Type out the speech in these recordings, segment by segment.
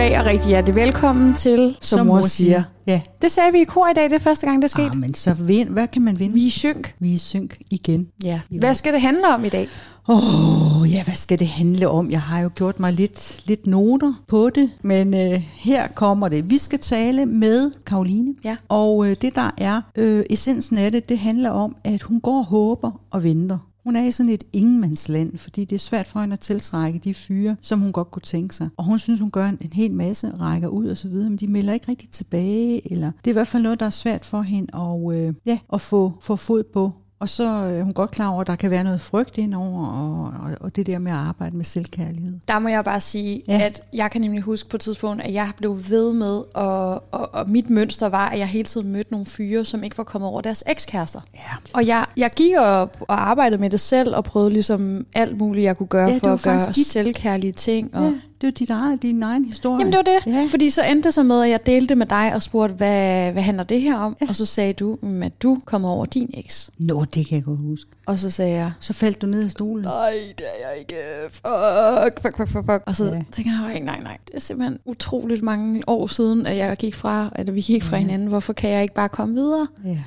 Goddag og rigtig hjertelig velkommen til, som, som mor siger. Ja. Det sagde vi i kor i dag, det er første gang, det er sket. Ah, men så vind, hvad kan man vinde? Vi er synk. Vi er synk igen. Ja. Hvad skal det handle om i dag? Åh, oh, ja, hvad skal det handle om? Jeg har jo gjort mig lidt, lidt noter på det, men øh, her kommer det. Vi skal tale med Karoline, Ja. og øh, det der er øh, essensen af det, det handler om, at hun går og håber og venter. Hun er i sådan et ingenmandsland, fordi det er svært for hende at tiltrække de fyre, som hun godt kunne tænke sig. Og hun synes, hun gør en, en hel masse, rækker ud og så videre, men de melder ikke rigtig tilbage, eller det er i hvert fald noget, der er svært for hende at, øh, ja, at få, få fod på. Og så er hun godt klar over, at der kan være noget frygt indover, og, og, og det der med at arbejde med selvkærlighed. Der må jeg bare sige, ja. At jeg kan nemlig huske på et tidspunkt, at jeg blev ved med, og, og, og mit mønster var, at jeg hele tiden mødte nogle fyre, som ikke var kommet over deres ekskærester. Ja. Og jeg, jeg gik og, og arbejdede med det selv, og prøvede ligesom alt muligt, jeg kunne gøre Ja, for at gøre dit- selvkærlige ting. Og, Ja, det er jo dit eget, din egen historie. Jamen det var det. Ja. Fordi så endte det så med, at jeg delte med dig og spurgte, hvad, hvad handler det her om? Ja. Og så sagde du, "Mm, at du kommer over din eks. Nå, det kan jeg godt huske. Og så sagde jeg, Så faldt du ned af stolen. nej, det er jeg ikke. Fuck, fuck, fuck, fuck, fuck. Og så ja. Tænker jeg, "Ej, nej, nej, det er simpelthen utroligt mange år siden, at jeg gik fra, eller vi gik fra Ja. hinanden. Hvorfor kan jeg ikke bare komme videre? Ja.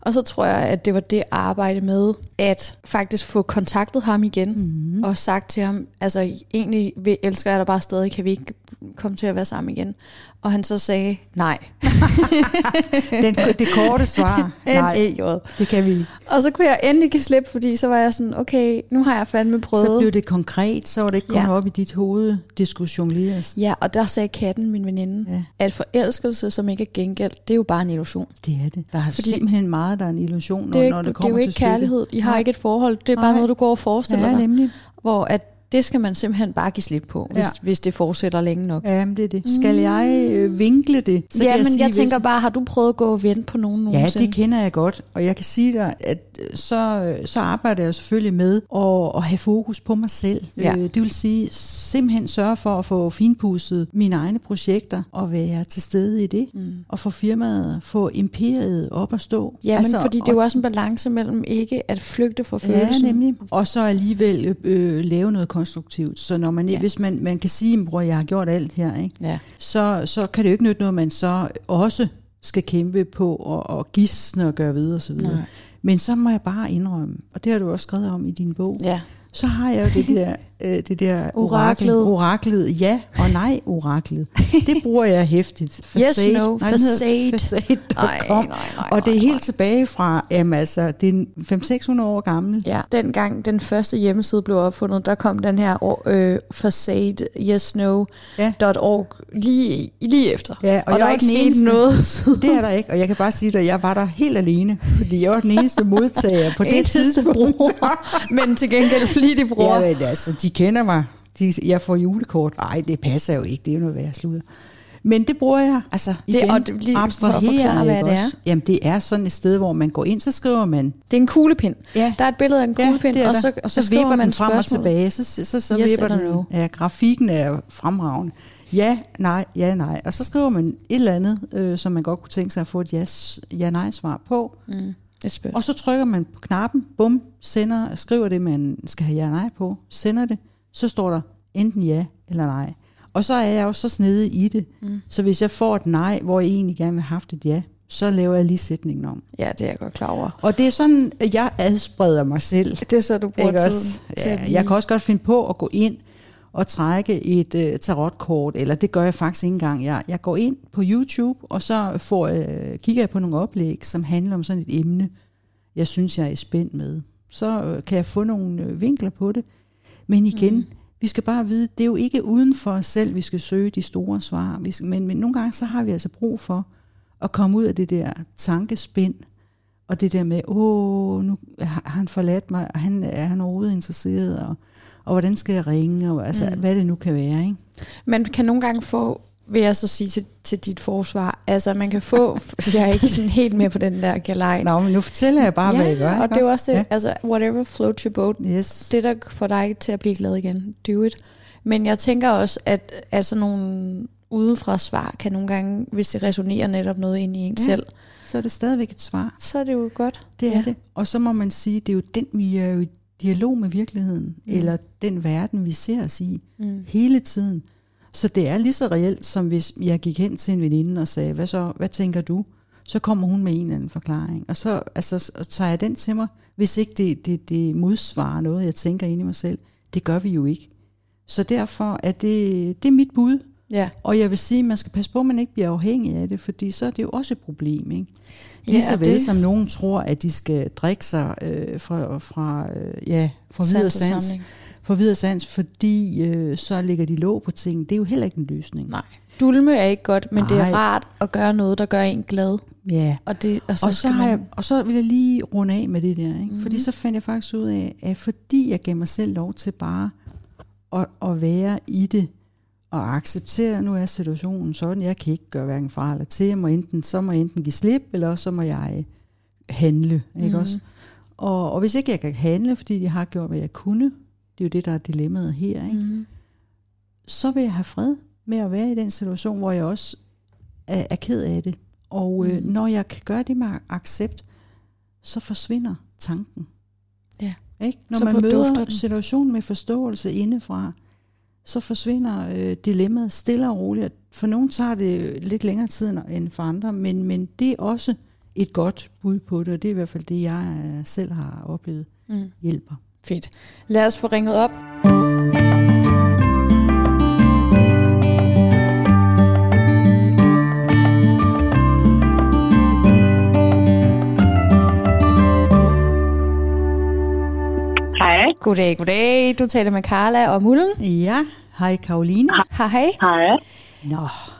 Og så tror jeg, at det var det arbejde med, at faktisk få kontaktet ham igen, Mm-hmm. og sagt til ham, altså egentlig elsker jeg dig bare stadig, kan vi ikke komme til at være sammen igen? Og han så sagde, nej. Den, det korte svar, nej, N-E-J. det kan vi. Og så kunne jeg endelig give slip, fordi så var jeg sådan, okay, nu har jeg fandme prøvet. Så blev det konkret, så var det ikke kun Ja. op i dit hoved, det skulle jongleres. Ja, og der sagde katten, min veninde, Ja. at forelskelse, som ikke er gengældt, det er jo bare en illusion. Det er det. Der er Fordi- simpelthen meget, der er en illusion, når Det er, ikke, når det det er kommer jo ikke til kærlighed. I har Nej. ikke et forhold. Det er bare Nej. noget, du går og forestiller Ja, dig. nemlig. Hvor at det skal man simpelthen bare give slip på, hvis, Ja. hvis det fortsætter længe nok. Ja, men det er det. Skal jeg øh, vinkle det? Så ja, kan men sige, jeg hvis- tænker bare, har du prøvet at gå og vente på nogen Ja, nogensinde? det kender jeg godt, og jeg kan sige dig, at øh, så, øh, så arbejder jeg selvfølgelig med at, at have fokus på mig selv. Ja. Øh, Det vil sige simpelthen sørge for at få finpudset mine egne projekter og være til stede i det, Mm. og få firmaet, få imperiet op at stå. Ja, altså, men fordi det er jo også en balance mellem ikke at flygte fra følelsen. Ja, nemlig. Og så alligevel øh, øh, lave noget konstruktivt. Så når man, Ja. hvis man, man kan sige, bror, jeg har gjort alt her, ikke? Ja. Så, så kan det jo ikke nytte noget, man så også skal kæmpe på og, og gisne og gøre videre osv. Men så må jeg bare indrømme, og det har du også skrevet om i din bog, ja. så har jeg jo det der, øh, det der Oraklet. orakel, oraklet, ja og nej oraklet. Det bruger jeg hæftigt. Yes, no, nej, hedder facade. Facade.com. nej, nej, Og det er nej, helt tilbage fra, jamen altså, det er 500-600 år gammel. Ja, dengang den første hjemmeside blev opfundet, der kom den her øh, facade yesno.org lige, lige efter. Ja, og og jeg der er ikke sket eneste. noget. Det er der ikke, og jeg kan bare sige at jeg var der helt alene, fordi jeg var den eneste modtager på det tidspunkt. bruger, men til gengæld flittig bruger. Ja, men altså, de kender mig. De, jeg får julekort. Nej, det passer jo ikke. Det er jo noget værd sludder. Men det bruger jeg. Altså, igen, og det- lige for at abstrahere, forklare, hvad det er. også? Jamen, det er sådan et sted, hvor man går ind, så skriver man. Det er en kuglepind. Ja, Der er et billede af en kuglepind, det er og så, og så, skriver vipper man den frem og spørgsmål. tilbage. Så, så, så, så Yes vipper den. no. Ja, grafikken er fremragende. Ja, nej, ja, nej. Og så skriver man et eller andet, øh, som man godt kunne tænke sig at få et yes, ja-nej-svar på. Mm, et spørgsmål. Og så trykker man på knappen, bum, sender, skriver det, man skal have ja nej på, sender det, så står der enten ja eller nej. Og så er jeg jo så snedig i det, Mm. så hvis jeg får et nej, hvor jeg egentlig gerne vil have haft et ja, så laver jeg lige sætningen om. Ja, det er jeg godt klar over. Og det er sådan, at jeg adspreder mig selv. Det er så, du bruger Ikke også? Ja, jeg kan også godt finde på at gå ind og trække et uh, tarotkort, eller det gør jeg faktisk ikke engang. Jeg, jeg går ind på YouTube, og så får, uh, kigger jeg på nogle oplæg, som handler om sådan et emne, jeg synes, jeg er spændt med. Så uh, kan jeg få nogle uh, vinkler på det. Men igen, mm. vi skal bare vide, det er jo ikke uden for os selv, vi skal søge de store svar. Vi skal, men, men nogle gange, så har vi altså brug for at komme ud af det der tankespind, og det der med, åh, nu har han forladt mig, og han, er han overhovedet interesseret, og, og hvordan skal jeg ringe, og altså, Mm. hvad det nu kan være. Ikke? Man kan nogle gange få, vil jeg så sige til, til dit forsvar, altså man kan få, jeg er ikke sådan helt med på den der galej. Nå, men nu fortæller jeg bare, ja, hvad jeg gør. og det er også det, Ja. altså whatever floats your boat, Yes. det der får dig til at blive glad igen, do it. Men jeg tænker også, at altså nogle udefra svar kan nogle gange, hvis det resonerer netop noget ind i en Ja. selv, Så er det stadigvæk et svar. så er det jo godt. Det er Ja. det. Og så må man sige, det er jo den, vi er jo i dialog med virkeligheden, mm. eller den verden, vi ser os i Mm. hele tiden. Så det er lige så reelt, som hvis jeg gik hen til en veninde og sagde, hvad så, hvad tænker du? Så kommer hun med en eller anden forklaring. Og så, altså, så tager jeg den til mig, hvis ikke det, det, det modsvarer noget, jeg tænker ind i mig selv. Det gør vi jo ikke. Så derfor er det, det er mit bud. Ja. Og jeg vil sige, at man skal passe på, at man ikke bliver afhængig af det, fordi så er det jo også et problem. Ikke? Ja, Lige så vel det- som nogen tror, at de skal drikke sig øh, fra, fra, øh, ja, fra videre Sans samling. for videre sans, fordi øh, så lægger de låg på ting. Det er jo heller ikke en løsning. Nej. Dulme er ikke godt, men det er Nej. rart at gøre noget, der gør en glad. Ja. Og, det, og så, Og så, skal har man, jeg, og så vil jeg lige runde af med det der. Ikke? Mhm. Mm-hmm. Fordi så fandt jeg faktisk ud af, at fordi jeg gav mig selv lov til bare at, at være i det, og acceptere, at nu er situationen sådan, jeg kan ikke gøre hverken fra eller til, jeg må enten, så må jeg enten give slip, eller så må jeg handle. Ikke Mhm. mm-hmm. også? Og, og hvis ikke jeg kan handle, fordi jeg har gjort, hvad jeg kunne, det er jo det, der er dilemmaet her, ikke? Mhm. så vil jeg have fred med at være i den situation, hvor jeg også er, er ked af det. Og øh, når jeg kan gøre det med accept, så forsvinder tanken. Ja. Ikke? Når Så man møder den. situationen med forståelse indefra, så forsvinder øh, dilemmaet stille og roligt. For nogen tager det lidt længere tid end- for andre, men, men det er også et godt bud på det, og det er i hvert fald det, jeg øh, selv har oplevet Mm. hjælper. Fedt. Lad os få ringet op. Goddag, goddag. Du taler med Carla og Mullen. Ja, hej Karoline. Hej, hej. Hej. Nå,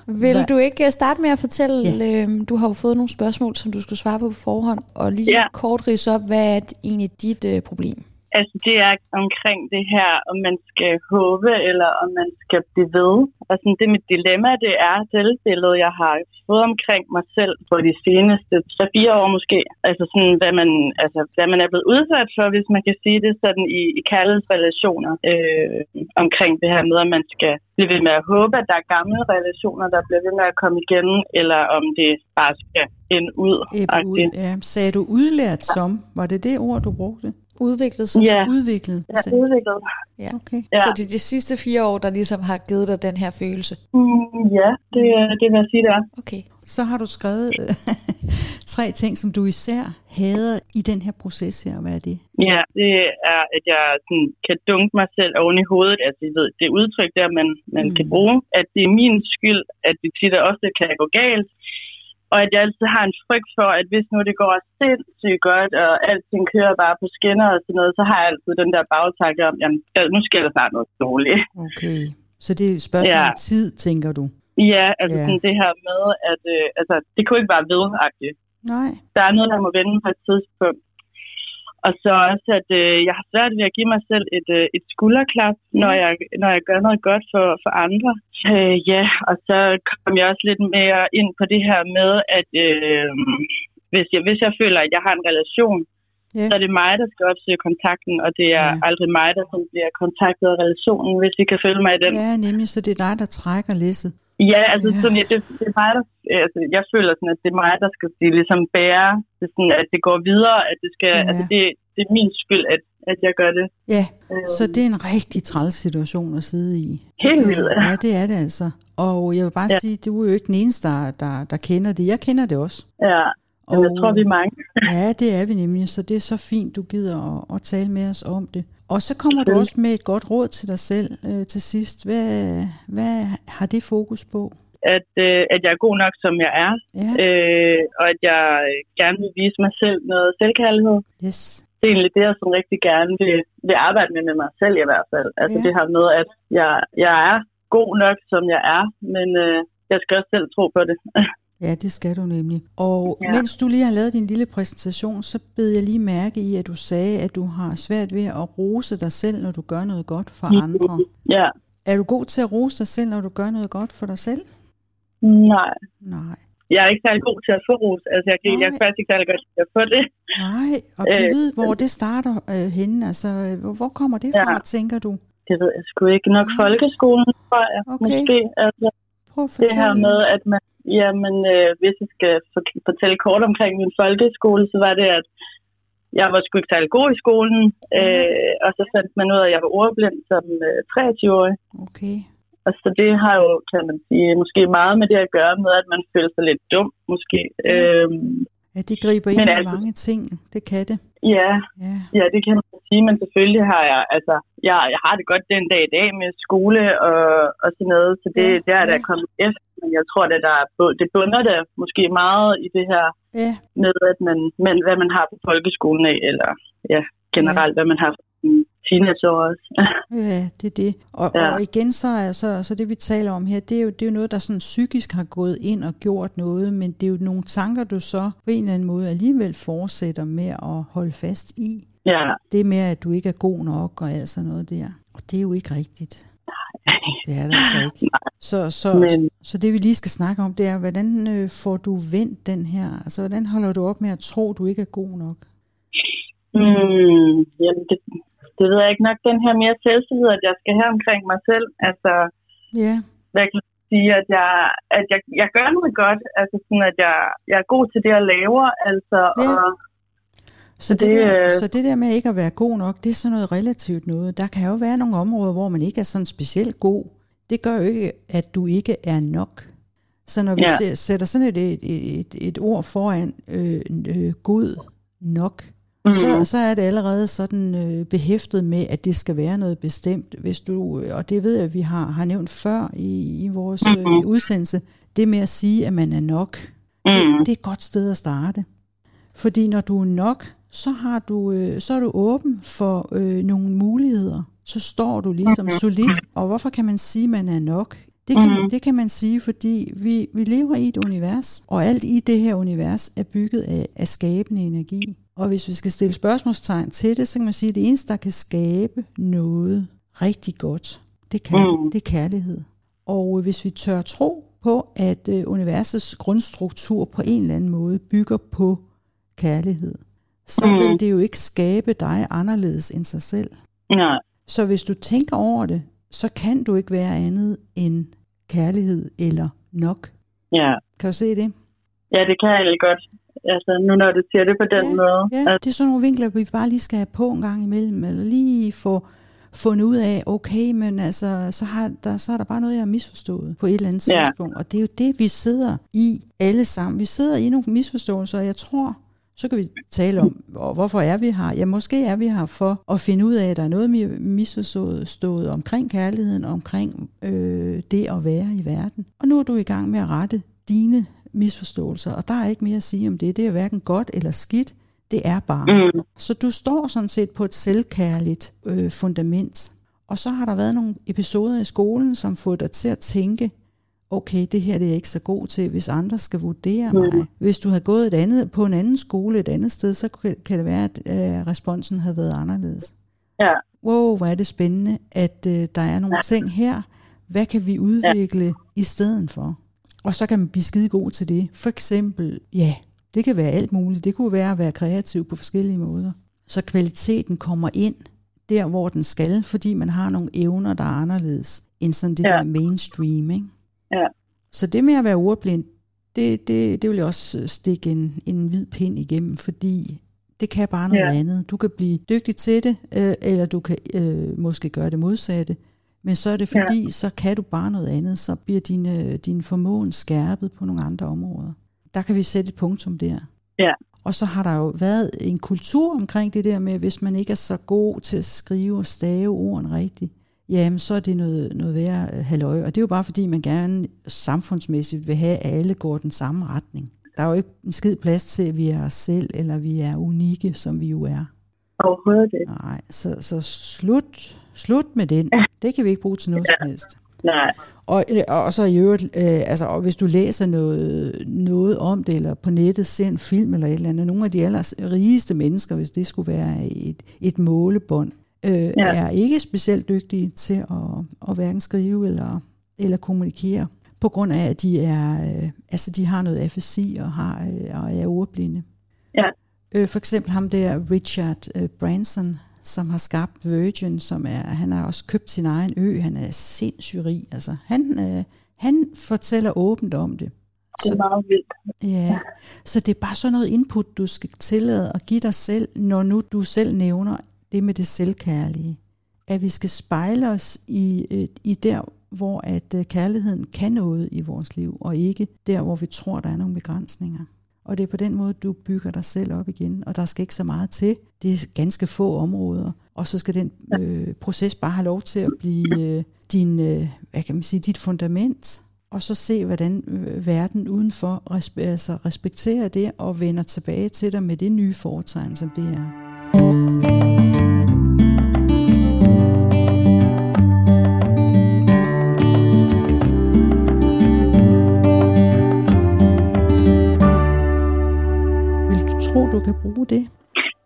Vil Hvad- du ikke øh, starte med at fortælle, Ja. øhm, du har jo fået nogle spørgsmål, som du skulle svare på på forhånd, og lige Ja. kort rise op, hvad er egentlig dit øh, problem? Altså, det er omkring det her, om man skal håbe, eller om man skal blive ved. Og sådan, det mit dilemma, det er selvbilledet, jeg har fået omkring mig selv på de seneste 3-4 år måske. Altså sådan, hvad man, altså, hvad man er blevet udsat for, hvis man kan sige det sådan i, i kærlighedsrelationer. Øh, omkring det her med, at man skal blive ved med at håbe, at der er gamle relationer, der bliver ved med at komme igen, eller om det bare skal ende ud. Ud, ja. Sagde du udlært som? Var det det ord, du brugte? Udviklet sig? Ja. Udviklet? Er udviklet. ja. Okay. Ja. Så det er de sidste fire år, der ligesom har givet dig den her følelse? Mm, ja, det, det vil jeg sige, det er. Okay. Så har du skrevet tre ting, som du især hader i den her proces her. Hvad er det? Ja, det er, at jeg sådan, kan dunke mig selv oven i hovedet. Altså, jeg ved, det udtryk der, man, man mm. kan bruge. At det er min skyld, at det tit og ofte kan gå galt. Og at jeg altid har en frygt for, at hvis nu det går sindssygt godt, og alting kører bare på skinner og sådan noget, så har jeg altid den der bagtanke om, jamen, nu sker der snart noget dårligt. Okay. Så det er et spørgsmål Ja. om tid, tænker du? Ja, altså Ja. Sådan det her med, at øh, altså, det kunne ikke bare vedagtigt. Nej. der er noget, der må vende på et tidspunkt. Og så også, at øh, jeg har svært ved at give mig selv et, øh, et skulderklap, Ja. når, jeg, når jeg gør noget godt for, for andre. Øh, ja, og så kom jeg også lidt mere ind på det her med, at øh, hvis, jeg, hvis jeg føler, at jeg har en relation, Ja. så er det mig, der skal opsøge kontakten, og det er ja. aldrig mig, der bliver kontaktet af relationen, hvis I kan følge mig i den. Ja, nemlig, så det er dig, der trækker læsset. Ja, altså Ja. Sådan, ja, det, det er mig, der, altså, jeg føler sådan, at det er mig, der skal det ligesom bære, det sådan, at det går videre, at det skal, Ja. altså, det, det er min skyld, at, at jeg gør det. Ja, Øhm, så det er en rigtig træls situation at sidde i. Helt vildt, ja. Det er det altså. Og jeg vil bare. Ja. sige, du er jo ikke den eneste, der, der, der kender det. Jeg kender det også. Ja, og, jeg tror, vi er mange. Ja, det er vi nemlig, så det er så fint, du gider at, at tale med os om det. Og så kommer du også med et godt råd til dig selv øh, til sidst. Hvad, hvad har det fokus på? At, øh, at jeg er god nok, som jeg er, Ja, øh, og at jeg gerne vil vise mig selv noget selvkærlighed. yes. Det er egentlig det, jeg sådan rigtig gerne vil, vil arbejde med med mig selv i hvert fald. Altså ja. det her med, at jeg, jeg er god nok, som jeg er, men øh, jeg skal også selv tro på det. Ja, det skal du nemlig. Og ja. Mens du lige har lavet din lille præsentation, så bed jeg lige mærke i, at du sagde, at du har svært ved at rose dig selv, når du gør noget godt for andre. ja, Er du god til at rose dig selv, når du gør noget godt for dig selv? nej. Nej. Jeg er ikke særlig god til at få ros. Altså, jeg, kan, jeg Nej. faktisk ikke særlig godt til at få det. Nej, og kan Øh, vide, hvor det starter øh, henne? Altså, hvor, hvor kommer det fra, Ja. tænker du? Det ved jeg sgu ikke. Nok Nej. folkeskolen, tror jeg. Okay. Måske. Altså, Prøv at det fortælle. her med, at man... Jamen, øh, hvis jeg skal for- fortælle kort omkring min folkeskole, så var det, at jeg var sgu ikke særlig god i skolen. Øh, og så fandt man ud af, at jeg var ordblind som øh, 23-årig. Okay. og så det har jo, kan man sige, måske meget med det at gøre med, at man føler sig lidt dum, måske. Ja. Øhm, Ja, det griber ind i altså- mange ting. Det kan det. ja, Ja. ja, det kan sige, men selvfølgelig har jeg, altså, jeg, jeg har det godt den dag i dag med skole og, og sådan noget, så det, Ja, det er der ja. kommet efter, men jeg tror, at der er, det bunder der måske meget i det her Ja, med, at man, men, hvad man har på folkeskolen af, eller ja, generelt, hvad man har som teenageår også. ja, det er det. Og, ja. Ja. og igen, så er så, så det vi taler om her, det er, jo, det er jo noget, der sådan psykisk har gået ind og gjort noget, men det er jo nogle tanker, du så på en eller anden måde alligevel fortsætter med at holde fast i. ja, Det med, at du ikke er god nok og alt sådan noget der. Og det er jo ikke rigtigt. Det er det altså ikke. Så, så, Men- så det vi lige skal snakke om, det er, hvordan øh, får du vendt den her? Altså, hvordan holder du op med at tro, du ikke er god nok? Mm, jamen, det, det ved jeg ikke nok. Den her mere selvtillid, at jeg skal have omkring mig selv. Altså, Ja, hvad kan jeg sige, at jeg, at jeg, jeg gør noget godt. Altså sådan, at jeg, jeg er god til det, jeg laver. Altså, Ja. og, Så det, Det, der, øh, så det der med ikke at være god nok, det er sådan noget relativt noget. Der kan jo være nogle områder, hvor man ikke er sådan specielt god. Det gør jo ikke, at du ikke er nok. Så når vi Ja. sætter sådan et, et, et, et ord foran øh, øh, god nok, mm, så, så er det allerede sådan øh, behæftet med, at det skal være noget bestemt. Hvis du, og det ved jeg, at vi har, har nævnt før i, i vores øh, Mhm. udsendelse, det med at sige, at man er nok, mm, det, det er et godt sted at starte. Fordi når du er nok, så, har du, øh, så er du åben for øh, nogle muligheder. Så står du ligesom solidt. Og hvorfor kan man sige, at man er nok? Det kan, Mhm. det kan man sige, fordi vi, vi lever i et univers, og alt i det her univers er bygget af, af skabende energi. Og hvis vi skal stille spørgsmålstegn til det, så kan man sige, at det eneste, der kan skabe noget rigtig godt, det, kan, Mm. det er kærlighed. Og øh, hvis vi tør tro på, at øh, universets grundstruktur på en eller anden måde bygger på kærlighed, så Mm. vil det jo ikke skabe dig anderledes end sig selv. nej, Så hvis du tænker over det, så kan du ikke være andet end kærlighed eller nok. ja. Kan du se det? ja, det kan jeg egentlig godt. Altså, nu når du siger det på den Ja, måde. Ja, det er sådan nogle vinkler, vi bare lige skal have på en gang imellem, eller lige få fundet ud af, okay, men altså, så, har der, så er der bare noget, jeg har misforstået på et eller andet Ja. tidspunkt. Og det er jo det, vi sidder i alle sammen. Vi sidder i nogle misforståelser, og jeg tror, så kan vi tale om, hvorfor er vi her? Ja, måske er vi her for at finde ud af, at der er noget mi- misforstået stået omkring kærligheden, omkring øh, det at være i verden. Og nu er du i gang med at rette dine misforståelser, og der er ikke mere at sige om det. Det er hverken godt eller skidt. Det er bare. Mm, Så du står sådan set på et selvkærligt øh, fundament. Og så har der været nogle episoder i skolen, som får dig til at tænke, okay, det her det er jeg ikke så god til, hvis andre skal vurdere mig. Hvis du havde gået et andet, på en anden skole et andet sted, så kan det være, at øh, responsen havde været anderledes. ja, Wow, hvor er det spændende, at øh, der er nogle ting her. Hvad kan vi udvikle ja. i stedet for? Og så kan man blive skide god til det. For eksempel, ja, det kan være alt muligt. Det kunne være at være kreativ på forskellige måder. Så kvaliteten kommer ind der, hvor den skal, fordi man har nogle evner, der er anderledes end sådan det ja. Ja. der mainstream. Ikke? Ja. Så det med at være ordblind, det, det, det vil jeg også stikke en, en hvid pind igennem, fordi det kan bare noget ja. Andet. Du kan blive dygtig til det, øh, eller du kan øh, måske gøre det modsatte. Men så er det fordi, ja. så kan du bare noget andet. Så bliver din, øh, din formåen skærpet på nogle andre områder. Der kan vi sætte et punktum der. Ja. Og så har der jo været en kultur omkring det der med, hvis man ikke er så god til at skrive og stave ordene rigtigt, jamen så er det noget, noget værre øh, halløj. Og det er jo bare fordi, man gerne samfundsmæssigt vil have, at alle går den samme retning. Der er jo ikke en skid plads til, at vi er os selv, eller vi er unikke, som vi jo er. overhovedet ikke. Nej, så, så slut, slut med den. Det kan vi ikke bruge til noget som helst. Nej, Og, øh, og så i øvrigt, øh, altså, og hvis du læser noget, noget om det, eller på nettet ser en film eller et eller andet, nogle af de aller rigeste mennesker, hvis det skulle være et, et målebånd, øh, ja. Er ikke specielt dygtige til at, at hverken skrive eller, eller kommunikere, på grund af, at de er, øh, altså de har noget afasi og, har, øh, og er ordblinde. Ja. Øh, for eksempel ham der Richard øh, Branson, som har skabt Virgin, som er, han har også købt sin egen ø, han er sindssygt rig. Altså, han, øh, han fortæller åbent om det. det er meget vildt. Ja, så det er bare sådan noget input, du skal tillade at give dig selv, når nu du selv nævner det med det selvkærlige. At vi skal spejle os i, øh, i der, hvor at øh, kærligheden kan noget i vores liv, og ikke der, hvor vi tror, der er nogle begrænsninger. Og det er på den måde, du bygger dig selv op igen, og der skal ikke så meget til. Det er ganske få områder, og så skal den øh, proces bare have lov til at blive øh, din, øh, hvad kan man sige, dit fundament, og så se, hvordan øh, verden udenfor respe- altså respekterer det og vender tilbage til dig med det nye foretegn, som det er. Tro, du kan bruge det?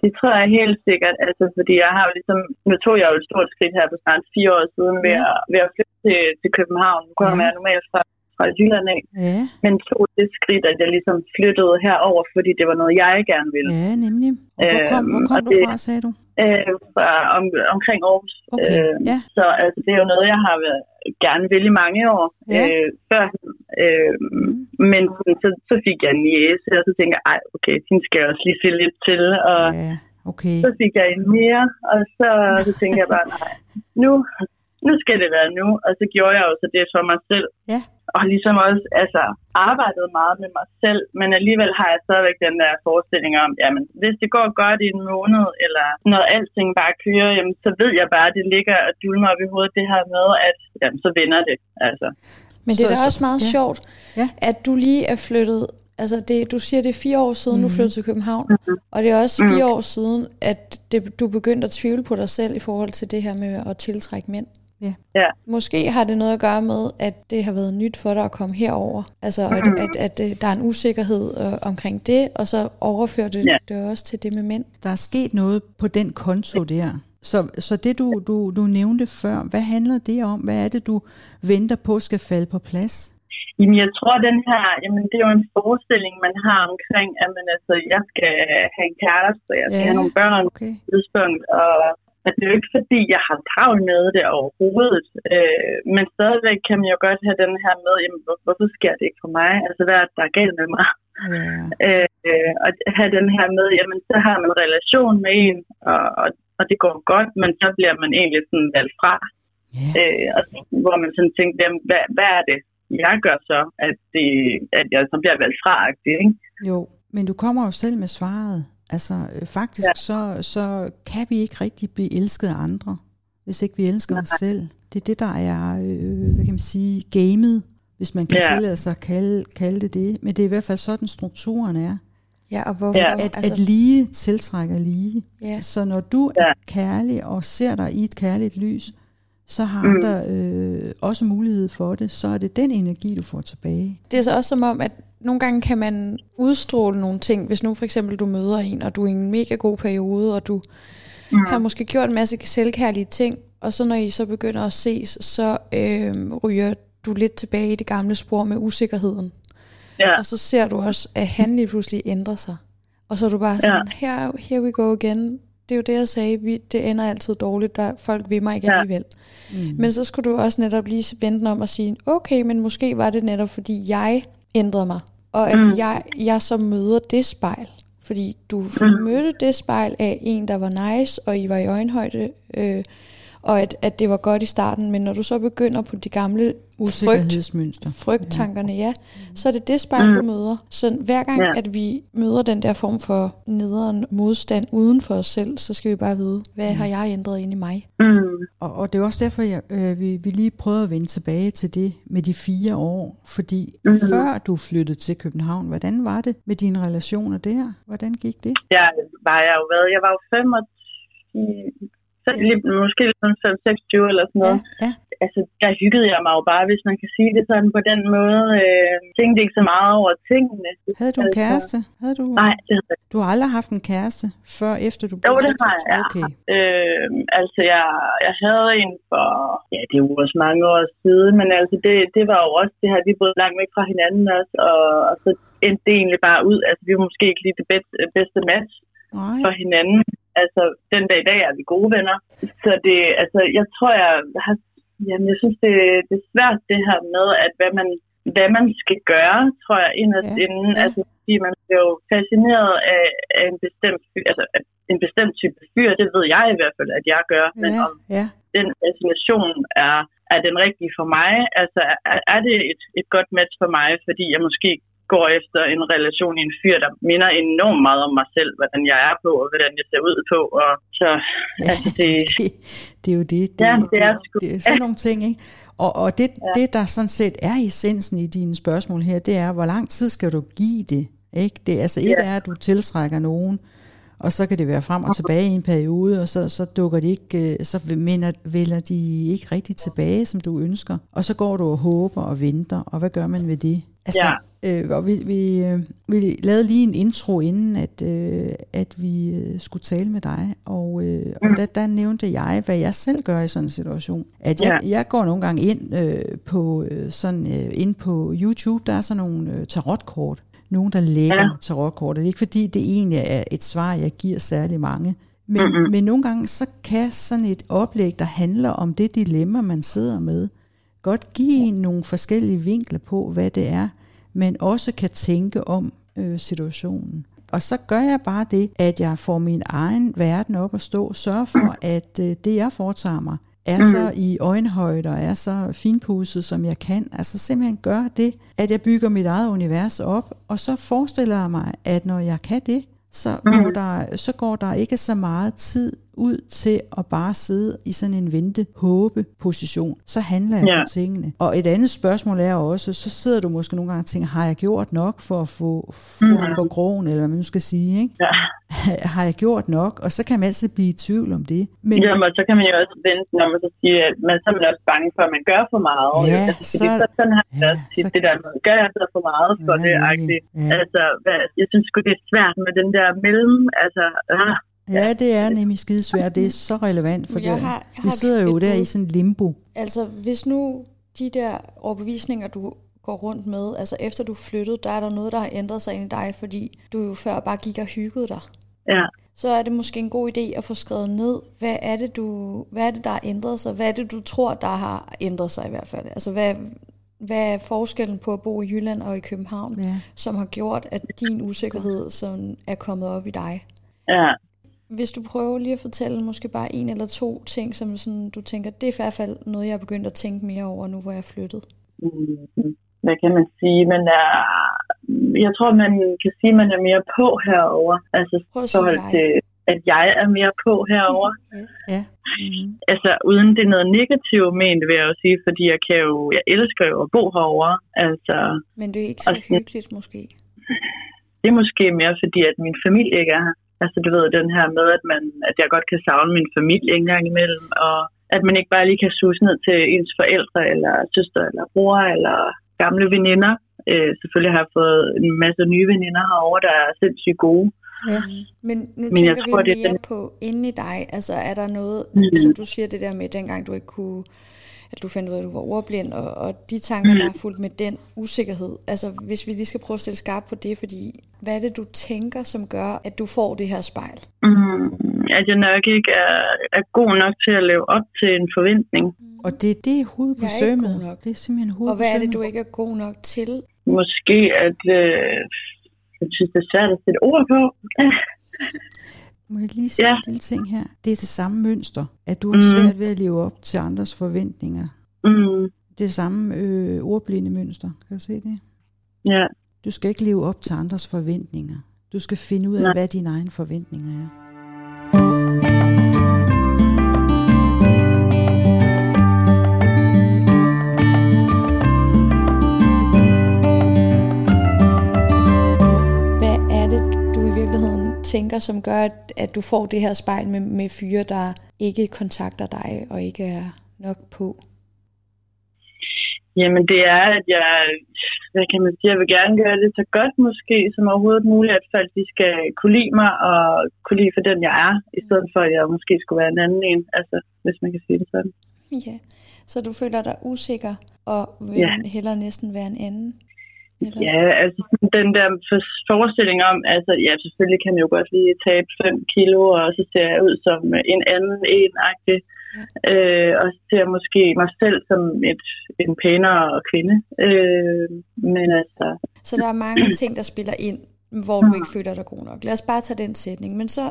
Det tror jeg helt sikkert, altså, fordi jeg har jo ligesom, nu tog jeg jo et stort skridt her for snart fire år siden ved at, ved at flytte til, til København. Nu kommer Ja. jeg normalt fra, fra Jylland af, Ja, men tog det skridt, at jeg ligesom flyttede herover, fordi det var noget, jeg gerne ville. ja nemlig. Og hvor kom, hvor Øhm, kom og du det- fra, sagde du? Øh, fra, om, omkring Aarhus. Okay, Øh, ja. Så altså, det er jo noget, jeg har været, gerne vil i mange år Ja. øh, før. Øh, Mm. Men så, så fik jeg en jæse, og så tænkte jeg, ej, okay, den skal jeg også lige se lidt til. Og Ja, okay. så fik jeg en mere, og så, så tænkte jeg bare, nej, nu, nu skal det være nu. Og så gjorde jeg jo så det for mig selv. Ja. Og ligesom også altså, arbejdet meget med mig selv, men alligevel har jeg stadigvæk den der forestilling om, jamen, hvis det går godt i en måned, eller når alting bare kører, jamen, så ved jeg bare, at det ligger og dulmer op i hovedet, det her med, at jamen, så vinder det. Altså. Men det er da så- også meget ja. sjovt, Ja. at du lige er flyttet, altså det, du siger, det er fire år siden, mm. du Mhm. flyttede til København, og det er også fire år siden, at det, du begyndte at tvivle på dig selv i forhold til det her med at tiltrække mænd. Ja. Ja. Måske har det noget at gøre med, at det har været nyt for dig at komme herover. Altså, at, Mhm. at, at, at der er en usikkerhed øh, omkring det, og så overfører det, Ja. det også til det med mænd. Der er sket noget på den konto der. Så, så det, du, du, du nævnte før, hvad handler det om? Hvad er det, du venter på skal falde på plads? Jamen, jeg tror, den her, jamen, det er jo en forestilling, man har omkring, at man, altså, jeg skal have en kæreste, og jeg skal Ja. have nogle børn, Okay. tidspunkt, og at det er jo ikke fordi, jeg har travlt med det overhovedet, øh, men stadigvæk kan man jo godt have den her med, jamen, hvor, hvorfor sker det ikke for mig? Altså, hvad er det, der er galt med mig? Ja. Øh, og have den her med, jamen, så har man en relation med en, og, og, og det går godt, men så bliver man egentlig sådan valgt fra. ja. Øh, og, hvor man sådan tænkte, jamen, hvad, hvad er det, jeg gør så, at, det, at jeg så bliver valgt fra? Ikke? Jo, men du kommer jo selv med svaret. Altså øh, faktisk ja. så, så kan vi ikke rigtig blive elsket af andre, hvis ikke vi elsker os selv. Det er det, der er, øh, hvad kan man sige, gamet, hvis man kan Ja. tillade sig at kalde, kalde det det. Men det er i hvert fald sådan, strukturen er. Ja, og hvorfor? Ja. At, at lige tiltrækker lige. ja. Så når du Ja. er kærlig og ser dig i et kærligt lys, så har Mm. andre øh, også mulighed for det. Så er det den energi, du får tilbage. Det er så også som om, at nogle gange kan man udstråle nogle ting, hvis nu for eksempel du møder en, og du er i en mega god periode, og du mm. har måske gjort en masse selvkærlige ting, og så når I så begynder at ses, så øh, ryger du lidt tilbage i det gamle spor med usikkerheden. Ja. Og så ser du også, at han lige pludselig ændrer sig. Og så er du bare sådan, ja. here, here we go again. Det er jo det, jeg sagde, vi, det ender altid dårligt, der folk vil mig ikke Ja. alligevel. Mm. Men så skulle du også netop lige vente om og sige, okay, men måske var det netop, fordi jeg ændrede mig. Og at mm. jeg, jeg så møder det spejl. Fordi du mm. mødte det spejl af en, der var nice, og I var i øjenhøjde, øh, og at, at det var godt i starten. Men når du så begynder på de gamle frygt, Usikkerhedsmønster. frygttankerne, ja, så er det det spejl, du møder. Så hver gang, Ja. at vi møder den der form for nederen modstand uden for os selv, så skal vi bare vide, hvad har jeg ændret ind i mig? Mm. Og, og det er også derfor, jeg, øh, vi, vi lige prøvede at vende tilbage til det med de fire år. Fordi mm-hmm. før du flyttede til København, hvordan var det med dine relationer der? Hvordan gik det? Der var jeg jo været, jeg var jo 25, så lige, måske sådan 26 eller sådan noget. Ja, ja. Altså, der hyggede jeg mig jo bare, hvis man kan sige det sådan på den måde. Øh, tænkte ikke så meget over tingene. Havde du en Altså, kæreste? Havde du, Nej, det havde jeg du har aldrig haft en kæreste, før efter du Jo, blev det har 26? jeg. Okay. Øh, altså, jeg, jeg havde en for, ja, det er jo også mange år siden, men altså, det, det var jo også, det her, vi boede langt væk fra hinanden også, og, og så endte det egentlig bare ud. Altså, vi var måske ikke lige det bedste, bedste match Nej. for hinanden. Altså, den dag i dag er vi gode venner. Så det, altså, jeg tror, jeg har, jamen, jeg synes, det, det er svært det her med, at hvad man, hvad man skal gøre, tror jeg, inderst Ja, inden. Altså, fordi man bliver jo fascineret af, af en bestemt fyr, altså en bestemt type fyr, det ved jeg i hvert fald, at jeg gør. Men Ja, om ja. den fascination er er den rigtige for mig? Altså, er, er det et, et godt match for mig, fordi jeg måske går efter en relation i en fyr, der minder enormt meget om mig selv, hvordan jeg er på, og hvordan jeg ser ud på. Og så, ja, altså, det, det, det er jo det. det ja, det er, det, det er sådan nogle ting, ikke? Og, og det, ja. det, der sådan set er essensen i dine spørgsmål her, det er, hvor lang tid skal du give det? Ikke? Det, altså et ja. er, at du tiltrækker nogen, og så kan det være frem og tilbage i en periode, og så, så dukker de ikke, øh, så vender, vælger de ikke rigtig tilbage, som du ønsker. Og så går du og håber og venter, og hvad gør man ved det? Altså, ja. øh, og vi, vi, øh, vi lavede lige en intro inden, at, øh, at vi øh, skulle tale med dig, og, øh, og mm. der, der nævnte jeg, hvad jeg selv gør i sådan en situation. At jeg, ja. jeg går nogle gange ind øh, på øh, sådan øh, ind på YouTube, der er sådan nogle øh, tarotkort, nogen, der lægger ja. tarotkort. Det er ikke fordi, det egentlig er et svar, jeg giver særlig mange. Men, mm-hmm. men nogle gange, så kan sådan et oplæg, der handler om det dilemma, man sidder med, godt give en nogle forskellige vinkler på, hvad det er, men også kan tænke om øh, situationen. Og så gør jeg bare det, at jeg får min egen verden op at stå, sørger for, at øh, det jeg foretager mig, er mm. så i øjenhøjde og er så finpudset, som jeg kan. Altså simpelthen gør det, at jeg bygger mit eget univers op, og så forestiller jeg mig, at når jeg kan det, så, mm. går der, så går der ikke så meget tid ud til at bare sidde i sådan en vente-håbe-position. Så handler jeg ja. på tingene. Og et andet spørgsmål er også, så sidder du måske nogle gange og tænker, har jeg gjort nok for at få, få mm. ham på krogen, eller hvad man nu skal sige, ikke? Ja. har jeg gjort nok? Og så kan man altid blive i tvivl om det. Men, Jamen, så kan man jo også vente, når man så siger, at man, så er man også bange for, at man gør for meget. Ja, altså, så, så, sådan har jeg ja, også tit, så, det der, gør jeg så for meget for ja, det? Ja. Altså, hvad, jeg synes sgu, det er svært med den der mellem, altså, ah, Ja, det er nemlig skidesvært. Det er så relevant, for jeg har, jeg vi sidder jo der i sådan limbo. Altså, hvis nu de der overbevisninger, du går rundt med, altså efter du flyttede, der er der noget, der har ændret sig ind i dig, fordi du jo før bare gik og hyggede dig. Ja. Så er det måske en god idé at få skrevet ned, hvad er det, du, hvad er det der har ændret sig? Hvad er det, du tror, der har ændret sig i hvert fald? Altså, hvad, hvad er forskellen på at bo i Jylland og i København, ja. som har gjort, at din usikkerhed som er kommet op i dig? Ja, hvis du prøver lige at fortælle måske bare en eller to ting, som sådan, du tænker, det er i hvert fald noget, jeg er begyndt at tænke mere over nu, hvor jeg er flyttet. Mm, hvad kan man sige? Man er, jeg tror, man kan sige, at man er mere på herover. Altså Prøv at forhold til, at jeg er mere på herover. ja. ja. Mm. Altså uden det er noget negativt ment, vil jeg jo sige, fordi jeg kan jo, jeg elsker jo at bo herover. Altså, Men det er ikke så hyggeligt måske? Det er måske mere fordi, at min familie ikke er her. Altså du ved, den her med, at, man, at jeg godt kan savne min familie en gang imellem, og at man ikke bare lige kan sus ned til ens forældre, eller søster, eller bror, eller gamle veninder. Øh, selvfølgelig har jeg fået en masse nye veninder herovre, der er sindssygt gode. Ja. Men nu Men tænker jeg tror, vi mere det er på inde i dig. Altså er der noget, mm. som du siger det der med, dengang du ikke kunne at du fandt ud af, at du var ordblind, og, og de tanker, mm. der er fuldt med den usikkerhed. Altså, hvis vi lige skal prøve at stille skarpt på det, fordi hvad er det, du tænker, som gør, at du får det her spejl? Mm, at jeg nok ikke er, er god nok til at leve op til en forventning. Mm. Og det, det er hovedet på sømmet. Det er simpelthen hovedet Og hvad er det, du ikke er god nok til? Måske, at øh, jeg synes, det er svært at sætte ord på. Må jeg lige sige ja. en lille ting her? Det er det samme mønster, at du har mm. svært ved at leve op til andres forventninger. Mm. Det er samme øh, ordblinde mønster. Kan du se det? Ja. Du skal ikke leve op til andres forventninger. Du skal finde ud af, Nej. hvad dine egne forventninger er. Tænker, som gør, at, at du får det her spejl med, med fyre, der ikke kontakter dig og ikke er nok på? Jamen det er, at jeg, hvad kan man sige, jeg vil gerne gøre det så godt måske som overhovedet muligt, at folk de skal kunne lide mig og kunne lide for den, jeg er, i stedet for, at jeg måske skulle være en anden en, altså hvis man kan sige det sådan. Ja, så du føler dig usikker og vil ja. hellere næsten være en anden? Eller? Ja, altså den der forestilling om, altså ja, selvfølgelig kan jeg jo godt lige tabe 5 kilo, og så ser jeg ud som en anden en-agtig. Ja. Øh, og så ser jeg måske mig selv som et, en pænere kvinde. Øh, men altså... Så der er mange ting, der spiller ind, hvor du ikke føler dig god nok. Lad os bare tage den sætning. Men så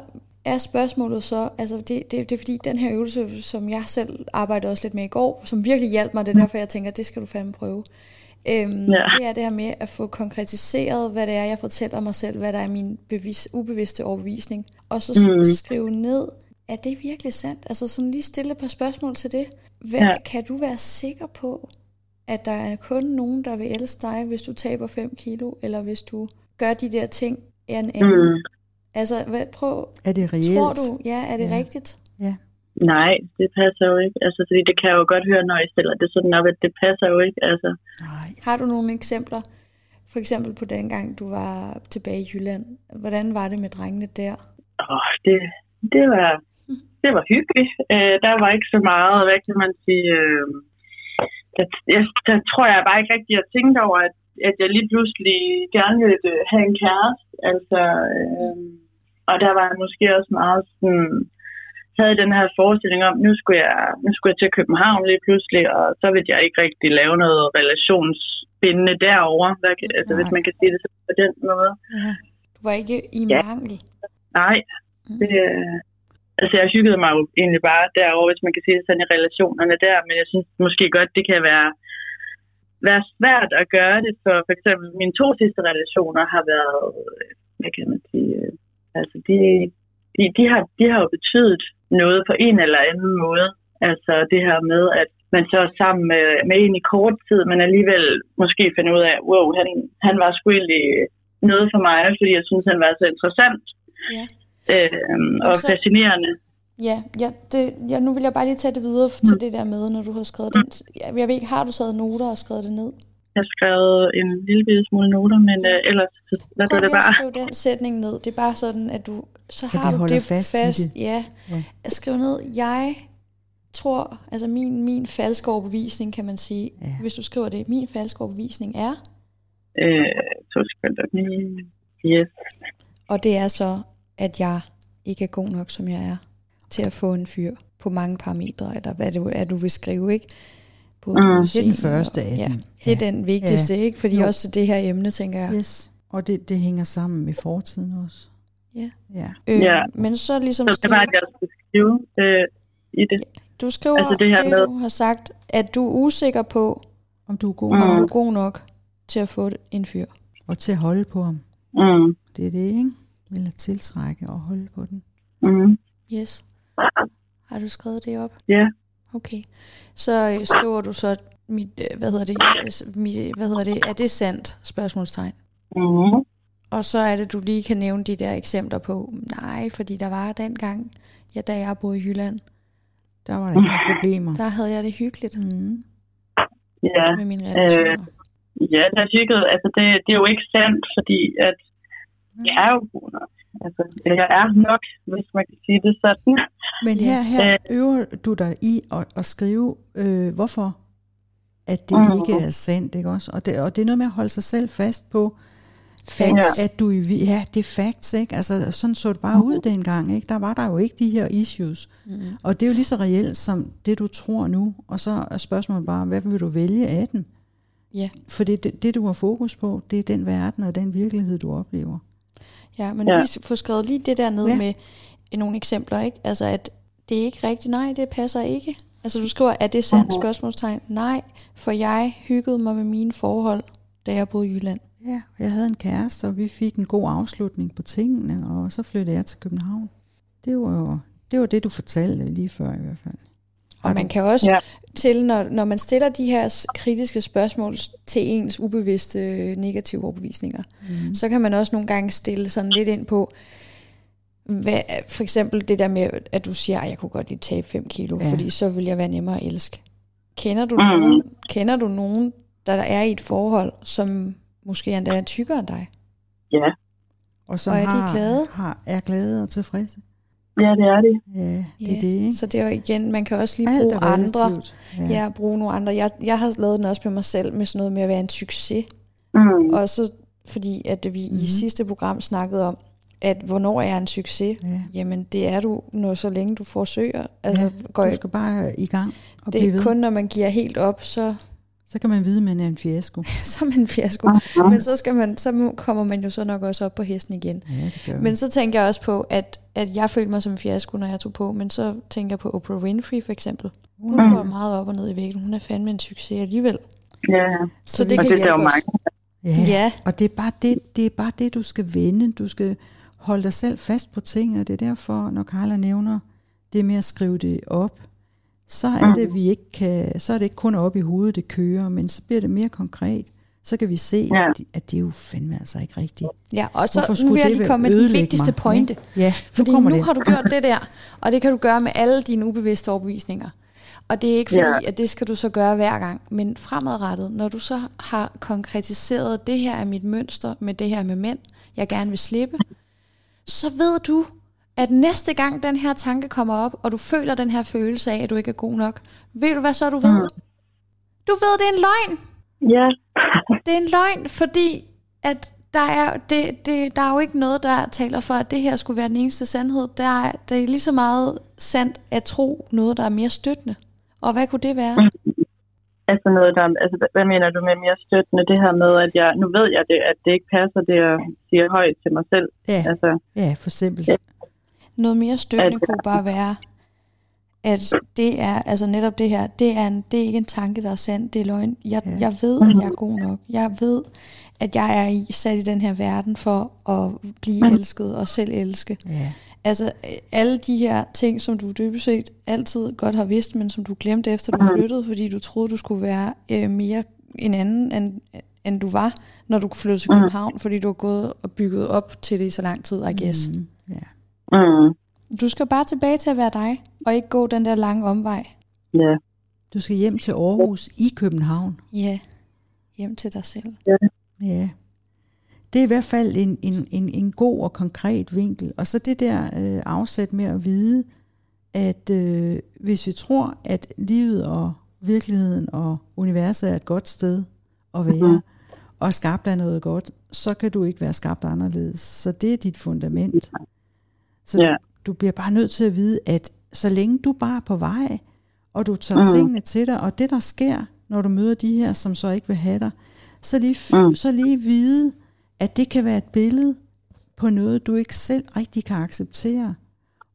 er spørgsmålet så, altså det, det, det er fordi den her øvelse, som jeg selv arbejdede også lidt med i går, som virkelig hjalp mig, det er derfor jeg tænker, det skal du fandme prøve. Øhm, ja. Det er det her med at få konkretiseret, hvad det er, jeg fortæller mig selv, hvad der er min bevis, ubevidste overbevisning. Og så mm. skrive ned, er det virkelig sandt? Altså sådan lige stille et par spørgsmål til det. Hvad, ja. Kan du være sikker på, at der er kun nogen, der vil elske dig, hvis du taber 5 kilo, eller hvis du gør de der ting en anden? Mm. Altså, hvad, prøv. Er det reelt? Tror du, ja, er det ja. rigtigt? Ja. Nej, det passer jo ikke. Altså, fordi det kan jeg jo godt høre, når I stiller det sådan op, at det passer jo ikke. Altså. Nej. Har du nogle eksempler? For eksempel på den gang, du var tilbage i Jylland. Hvordan var det med drengene der? Åh, oh, det, det, var, det var hyggeligt. Uh, der var ikke så meget, hvad kan man sige... Uh, der, jeg, der tror jeg bare ikke rigtig, at jeg tænkte over, at, at jeg lige pludselig gerne ville have en kæreste. Altså, uh, og der var måske også meget sådan havde den her forestilling om, nu skulle jeg, nu skulle jeg til København lige pludselig, og så ville jeg ikke rigtig lave noget relationsbindende derovre, hvad, altså, hvis man kan sige det på den måde. Ja. Du var ikke i ja. mangel? Nej. Mm. Det, altså, jeg hyggede mig jo egentlig bare derovre, hvis man kan sige det sådan i relationerne der, men jeg synes måske godt, det kan være, være svært at gøre det, for for eksempel mine to sidste relationer har været, hvad kan man sige, altså de, de, de, har, de har jo betydet noget på en eller anden måde. Altså det her med, at man så sammen med, med en i kort tid, men alligevel måske finder ud af, wow, han, han var sgu egentlig noget for mig, fordi jeg synes, han var så interessant ja. øhm, og, så, fascinerende. Ja, ja, det, ja, nu vil jeg bare lige tage det videre til det der med, når du har skrevet mm. den. Jeg ved ikke, har du taget noter og skrevet det ned? Jeg har skrevet en lille smule noter, men øh, ellers lad du det bare. Prøv at den sætning ned. Det er bare sådan, at du så har du det fast. fast det. Ja. ja. Jeg skriver ned, jeg tror, altså min, min falske overbevisning, kan man sige, ja. hvis du skriver det, min falske overbevisning er? Øh, to sekunder. Yes. Og det er så, at jeg ikke er god nok, som jeg er, til at få en fyr på mange parametre, eller hvad det er, du vil skrive, ikke? På mm. Det er den første af ja. dem. Det er den vigtigste, ja. ikke? Fordi jo. også det her emne, tænker jeg. Yes. Og det, det hænger sammen med fortiden også. Ja. ja. Øh, ja. Men så ligesom så det var, at jeg skulle skrive øh, i det. Du skriver altså det, her det med... du har sagt, at du er usikker på, om du er god, mm. om du er god nok til at få en fyr. Og til at holde på ham. Mm. Det er det, ikke? Eller tiltrække og holde på den. Mm. Yes. Har du skrevet det op? Ja. Okay. Så øh, skriver du så, mit, øh, hvad hedder det, mit, hvad hedder det, er det sandt? Spørgsmålstegn. Mm. Og så er det, du lige kan nævne de der eksempler på, nej, fordi der var dengang, ja, da jeg boede i Jylland. Der var der ikke problemer. Der havde jeg det hyggeligt. Mm. Ja. Med mine relationer. Øh, ja, det er hyggeligt. Altså, det, det er jo ikke sandt, fordi at jeg er jo god nok. Altså, jeg er nok, hvis man kan sige det sådan. Men her, her øh. øver du dig i at, at skrive, øh, hvorfor at det mm. ikke er sandt, ikke også? Og det, og det er noget med at holde sig selv fast på, facts, ja. at du, ja, det er facts, ikke? Altså, sådan så det bare mm. ud dengang, ikke? Der var der jo ikke de her issues. Mm. Og det er jo lige så reelt som det, du tror nu. Og så er spørgsmålet bare, hvad vil du vælge af den? Ja. For det, det, det, du har fokus på, det er den verden og den virkelighed, du oplever. Ja, men ja. lige få skrevet lige det der ned ja. med nogle eksempler, ikke? Altså, at det er ikke rigtigt. Nej, det passer ikke. Altså, du skriver, er det sandt? Uh-huh. Spørgsmålstegn. Nej, for jeg hyggede mig med mine forhold, da jeg boede i Jylland. Ja, jeg havde en kæreste, og vi fik en god afslutning på tingene, og så flyttede jeg til København. Det var jo det, var det du fortalte lige før i hvert fald. Og man kan også ja. til, når, når man stiller de her kritiske spørgsmål til ens ubevidste negative overbevisninger, mm. så kan man også nogle gange stille sådan lidt ind på, hvad, for eksempel det der med, at du siger, at jeg kunne godt lige tabe 5 kilo, ja. fordi så vil jeg være nemmere at elske. Kender du, mm. nogen, kender du nogen, der er i et forhold, som måske endda er tykkere end dig? Ja. Og som og er har, de glade? Har, er glade og tilfredse? Ja, det er det. Ja, det ja. er det, ikke? Så det er jo igen, man kan også lige Alt bruge andre. Ja. ja, bruge nogle andre. Jeg, jeg har lavet den også med mig selv, med sådan noget med at være en succes. Mm. Også fordi, at vi mm. i sidste program snakkede om, at hvornår er en succes? Ja. Jamen, det er du, når så længe du forsøger. Altså, ja, går du skal bare i gang og Det er kun, når man giver helt op, så Så kan man vide, at man er en fiasko. så er man en fiasko. Mhm. Men så, skal man, så kommer man jo så nok også op på hesten igen. Ja, det gør Men så tænker jeg også på, at, at jeg følte mig som en fiasko, når jeg tog på. Men så tænker jeg på Oprah Winfrey for eksempel. Hun Mm. går meget op og ned i vægten. Hun er fandme en succes alligevel. Ja, Så det og kan det er der jo hjælpe os. mange. Ja. Ja. Og det er, bare det, det er bare det, du skal vende. Du skal holde dig selv fast på ting, og det er derfor, når Carla nævner det med at skrive det op, så er det, vi ikke kan, så er det ikke kun op i hovedet, det kører, men så bliver det mere konkret. Så kan vi se, Ja. at, at det er jo fandme altså ikke rigtigt. Ja, og så Hvorfor nu vil jeg det lige komme med den vigtigste mig? pointe. Ja, ja Fordi nu kommer nu det. har du gjort det der, og det kan du gøre med alle dine ubevidste overbevisninger. Og det er ikke fordi, Ja. at det skal du så gøre hver gang, men fremadrettet, når du så har konkretiseret, det her er mit mønster med det her med mænd, jeg gerne vil slippe, så ved du, at næste gang den her tanke kommer op, og du føler den her følelse af, at du ikke er god nok, ved du hvad så du ved? Mm. Du ved, det er en løgn. Ja, Det er en løgn, fordi at der er, det, det, der er jo ikke noget, der taler for, at det her skulle være den eneste sandhed. Der er, det er lige så meget sandt at tro noget, der er mere støttende. Og hvad kunne det være? altså noget, der, altså, hvad- mener du med mere støttende? Det her med, at jeg, nu ved jeg det, at det ikke passer, det jeg siger højt til mig selv. Ja, Altså, ja, for simpelt. Ja. Noget mere støttende At- kunne bare være, at det er, altså netop det her, det er, en, det er ikke en tanke, der er sand, det er løgn. Jeg, Ja. jeg ved, at jeg er god nok. Jeg ved, at jeg er i, sat i den her verden for at blive elsket og selv elske. Ja, Altså alle de her ting, som du dybest set altid godt har vidst, men som du glemte efter du flyttede, fordi du troede, du skulle være øh, mere en anden, end, end du var, når du flyttede til København, fordi du har gået og bygget op til det i så lang tid, I guess. Mm. Mm, Du skal bare tilbage til at være dig, og ikke gå den der lange omvej. ja, Du skal hjem til Aarhus i København. Ja, hjem til dig selv. Ja. Det er i hvert fald en, en, en, en god og konkret vinkel. Og så det der øh, afsæt med at vide, at øh, hvis vi tror, at livet og virkeligheden og universet er et godt sted at være, Mhm. og skabt af noget godt, så kan du ikke være skabt anderledes. Så det er dit fundament. Så Ja. du, du bliver bare nødt til at vide, at så længe du bare er på vej, og du tager Mhm. tingene til dig, og det der sker, når du møder de her, som så ikke vil have dig, så lige, Mm. mm. så lige vide, at det kan være et billede på noget, du ikke selv rigtig kan acceptere.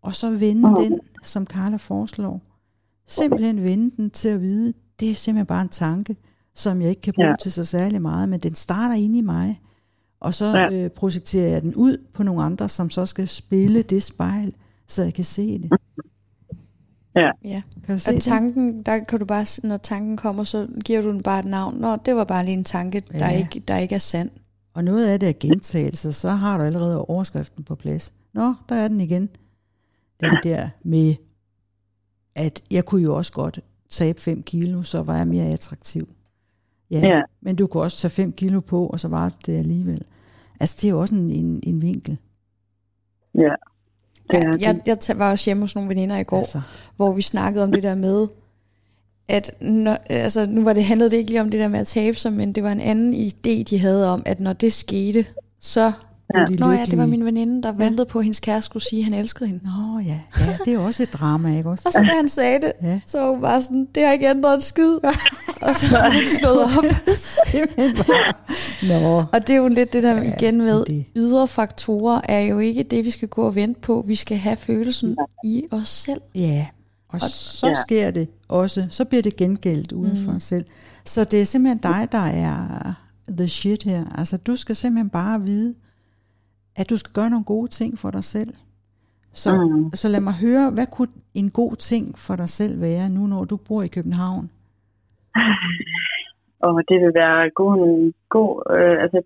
Og så vende Mm. den, som Carla foreslår. Simpelthen vende den til at vide, det er simpelthen bare en tanke, som jeg ikke kan bruge ja. til så særlig meget, men den starter inde i mig. Og så Ja. ja. øh, projekterer jeg den ud på nogle andre, som så skal spille det spejl, så jeg kan se det. Ja. Kan du se Og det? tanken, der kan du bare, når tanken kommer, så giver du den bare et navn. Nå, det var bare lige en tanke, der, Ja. ikke, der ikke er sand. Og noget af det er gentagelser, så har du allerede overskriften på plads. Nå, der er den igen. Den der med, at jeg kunne jo også godt tabe 5 kilo, så var jeg mere attraktiv. Ja, Ja. men du kunne også tage 5 kilo på, og så var det alligevel. Altså, det er jo også en, en, en vinkel. ja. Det er Ja, jeg, jeg tag- var også hjemme hos nogle veninder i går, Altså, hvor vi snakkede om det der med, at når, altså, nu var det, handlede det ikke lige om det der med at tabe sig, men det var en anden idé, de havde om, at når det skete, så... de Nå ja, det var min veninde, der ventede på, at hendes kæreste skulle sige, at han elskede hende. Nå ja, ja, det er jo også et drama, ikke også? Og så da han sagde det, Ja. så var hun bare sådan, det har ikke ændret en skid. og så var det slået op. Nå, Og det er jo lidt det der Ja, igen med, det- ydre faktorer er jo ikke det, vi skal gå og vente på. Vi skal have følelsen i os selv. Ja, og så Ja. sker det også, så bliver det gengældt uden for os selv. Så det er simpelthen dig, der er the shit her. Altså du skal simpelthen bare vide, at du skal gøre nogle gode ting for dig selv. Så, Mm. så lad mig høre, hvad kunne en god ting for dig selv være, nu når du bor i København? Og det vil være gå en god, øh, altså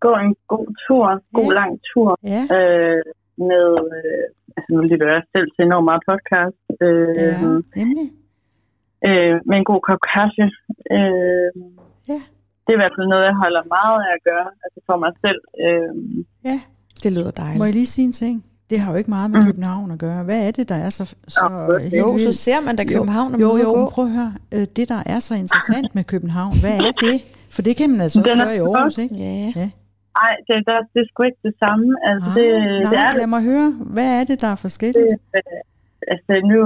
gå en god tur, god Ja. lang tur Ja, øh, med, øh, altså nu lytter jeg selv til enormt meget podcast, øh, ja nemlig. øh, med en god kop kaffe. Øh, Ja. Det er i hvert fald noget, jeg holder meget af at gøre, altså for mig selv. Øh, Ja, Det lyder må dejligt. jeg lige sige en ting? Det har jo ikke meget med Mm. København at gøre. Hvad er det, der er så, så helt Jo, så ser man da København, når man jo, ude jo, gå. prøv at høre. Øh, Det, der er så interessant med København, hvad er det? For det kan man altså også gøre i Aarhus, ikke? Ja, ej, det, det, det er sgu ikke det samme. Altså, Nej, det, det nej, er lad mig høre. Hvad er det, der er forskelligt? Øh, altså, nu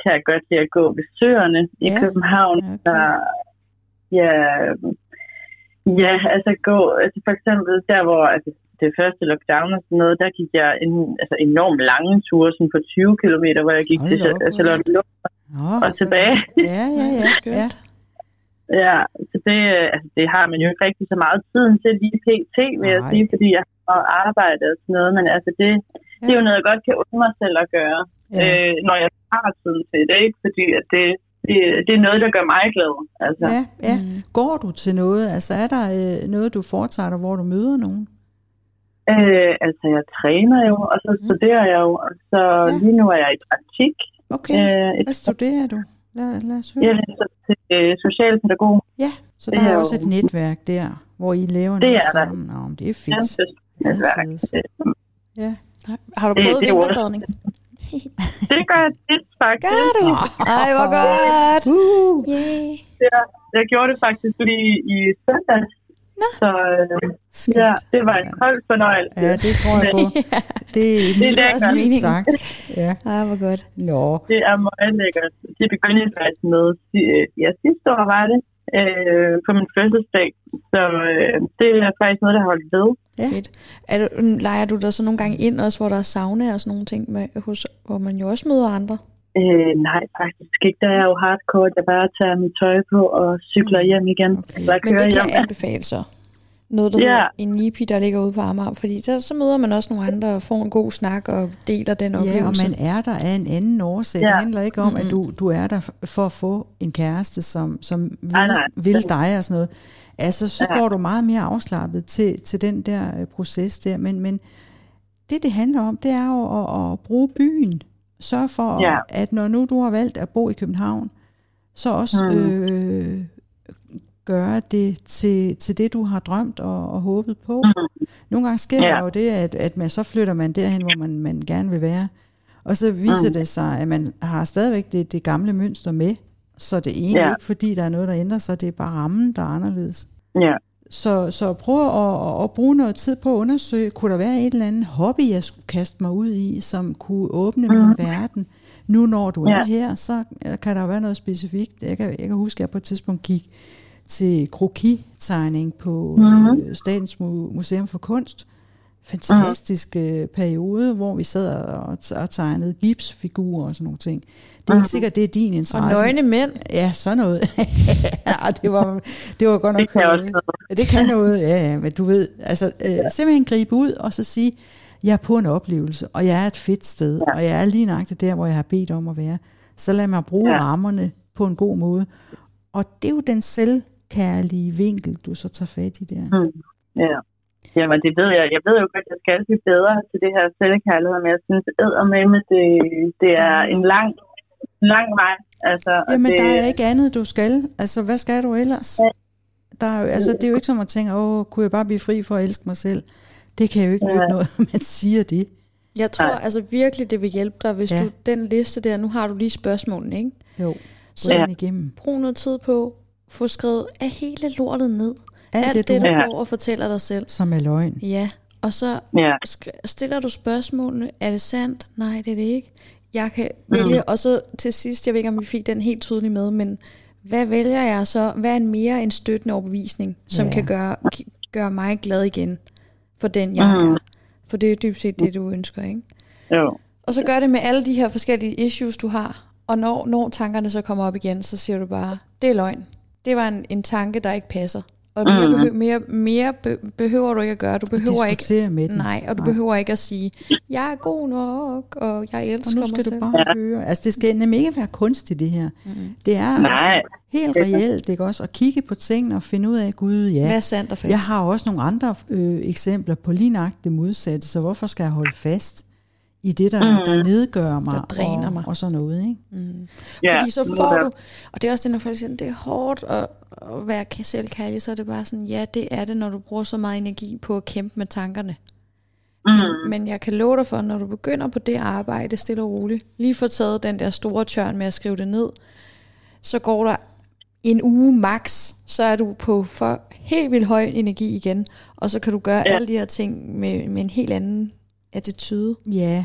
kan jeg godt lide at gå ved søerne i Ja. København. Ja, okay. Der, ja, ja, altså gå, altså for eksempel der, hvor altså, det første lockdown og sådan noget, der gik jeg en, altså enormt lange ture, sådan på 20 km, hvor jeg gik Hold til. Charlotte Nå, og tilbage. Ja, ja, ja. ja. Skønt. Ja, så det, altså, det har man jo ikke rigtig så meget tiden til lige pt, vil jeg Nej. sige, fordi jeg har arbejdet og sådan noget, men altså det, ja. det er jo noget, jeg godt kan undre mig selv at gøre, Ja. øh, når jeg har tiden til det, ikke? fordi at det, det, det er noget, der gør mig glad. Altså. Ja, ja. Mm. Går du til noget? Altså er der øh, noget, du foretager dig, hvor du møder nogen? Øh, altså, jeg træner jo, og så studerer jeg jo, og så Ja. ja. lige nu er jeg i praktik. Okay, Øh, et, hvad studerer du? Lad, lad os høre. jeg læser til øh, socialpædagog. Ja, så Det der er er også jo- et netværk der, hvor I laver Det noget er der. sammen. Nå, men det er fedt. Kæmpe netværk. Altid. Øh, Ja. Har du Det- prøvet det er vinterbadning? Det gør jeg tit, faktisk. Gør du? Ej, hvor godt. Uh, Yeah. Jeg, jeg gjorde det faktisk lige i søndags. Nå. Så øh, ja, det var en kold fornøjelse. ja, det tror jeg på. Det er Det er lækkert. mildt sagt. Ja. Ej, hvor godt. Nå, Det er meget lækkert. Det begyndte jeg faktisk med si- ja, sidste år, var det, øh, på min fødselsdag. Så øh, det er faktisk noget, der har holdt ved. Ja. Fedt. Er du, leger du dig så nogle gange ind også, hvor der er sauna og sådan nogle ting, med, hos, hvor man jo også møder andre? Øh, nej, faktisk ikke. Der er jo hardcore, at jeg bare tager mit tøj på og cykler hjem igen. Okay. Eller Men kører det kan hjem. jeg anbefale så. Noget, der Ja. hedder en NIPI, der ligger ude på Amager. Fordi der, så møder man også nogle andre og får en god snak og deler den Ja, og oplevelse. man er der af en anden årsag. Ja. Det handler ikke om, at du, du er der for at få en kæreste, som, som vil, Nej, nej. vil dig og sådan noget. Altså, så Ja. går du meget mere afslappet til, til den der øh, proces der. Men, men det, det handler om, det er jo at, at bruge byen. Sørg for, Ja. at når nu du har valgt at bo i København, så også Mm. øh, gøre det til, til det, du har drømt og, og håbet på. Mm. Nogle gange sker Ja. der jo det, at, at man så flytter man derhen, hvor man, man gerne vil være. Og så viser Mm. det sig, at man har stadigvæk det, det gamle mønster med. Så det er egentlig Ja. ikke, fordi der er noget, der ændrer sig. Det er bare rammen, der er anderledes. Ja. Så, så prøv at, at, bruge noget tid på at undersøge, kunne der være et eller andet hobby, jeg skulle kaste mig ud i, som kunne åbne mm. min verden. Nu når du ja. er her, så kan der være noget specifikt. Jeg kan, jeg kan huske, at jeg på et tidspunkt gik til krokitegning på Mhm. øh, Statens Mu- Museum for Kunst. Fantastisk øh, periode, hvor vi sad og, og tegnede gipsfigurer og sådan nogle ting. Det er ikke sikkert, det er din og interesse. nøgne mænd. Ja, sådan noget. ja, det var, det var godt nok... Det kan øh, også noget. Ja, det kan noget, ja, ja, men du ved, altså øh, simpelthen gribe ud og så sige, jeg er på en oplevelse, og jeg er et fedt sted, ja. Og jeg er lige nøjagtigt der, hvor jeg har bedt om at være. Så lad mig bruge. Ja. rammerne på en god måde. Og det er jo den selvkærlige vinkel, du så tager fat i der. Mm. Ja. Jamen, det ved jeg. Jeg ved jo godt, at jeg skal blive bedre til det her selvkærlighed, men jeg synes, at det, det er en lang, lang vej. Altså, Jamen, det, der er ikke andet, du skal. Altså, hvad skal du ellers? Ja. Der er jo, altså, det er jo ikke som at tænke, åh, kunne jeg bare blive fri for at elske mig selv? Det kan jo ikke nytte Ja. noget, at man siger det. Jeg tror Nej. altså virkelig, det vil hjælpe dig, hvis Ja. du den liste der, nu har du lige spørgsmålene, ikke? Jo, Så gå Ja. igennem. brug noget tid på, få skrevet af hele lortet ned. Alt, Alt det, det, du, du Ja. går og fortæller dig selv. som er løgn. Ja, og så Ja. stiller du spørgsmålene, er det sandt? Nej, det er det ikke. Jeg kan vælge, og så til sidst, jeg ved ikke, om vi fik den helt tydeligt med, men hvad vælger jeg så? Hvad er en mere en støttende overbevisning, som Ja. kan gøre, gøre mig glad igen for den, jeg Mm. er? For det er dybt set det, du ønsker, ikke? Jo. Og så gør det med alle de her forskellige issues, du har. Og når, når tankerne så kommer op igen, så siger du bare, det er løgn. Det var en, en tanke, der ikke passer. Og mere, Mm. behøver, mere, mere be, behøver du ikke at gøre. Du behøver ikke Diskutere med den. Nej, og du Nej. behøver ikke at sige, jeg er god nok, og jeg elsker Og nu mig skal selv. du bare høre. Altså, det skal nemlig ikke være kunstigt, det her. Mm. Det er Nej. altså helt reelt, ikke også? At kigge på tingene og finde ud af, gud, ja. Hvad er sandt og falsk? Jeg har også nogle andre øh, eksempler på lige nøjagtigt det modsatte, så hvorfor skal jeg holde fast i det, der, mm. der nedgør mig, Der dræner og, mig. og sådan noget, ikke? Mm. Ja, Fordi så får du, og det er også det, når folk siger, det er hårdt at, at være selvkærlig, så er det bare sådan, ja, det er det, når du bruger så meget energi på at kæmpe med tankerne. Mm. Men jeg kan love dig for, når du begynder på det arbejde stille og roligt, lige få taget den der store tørn med at skrive det ned, så går der en uge max, så er du på for helt vildt høj energi igen, og så kan du gøre. Ja. alle de her ting med, med en helt anden attitude. Ja,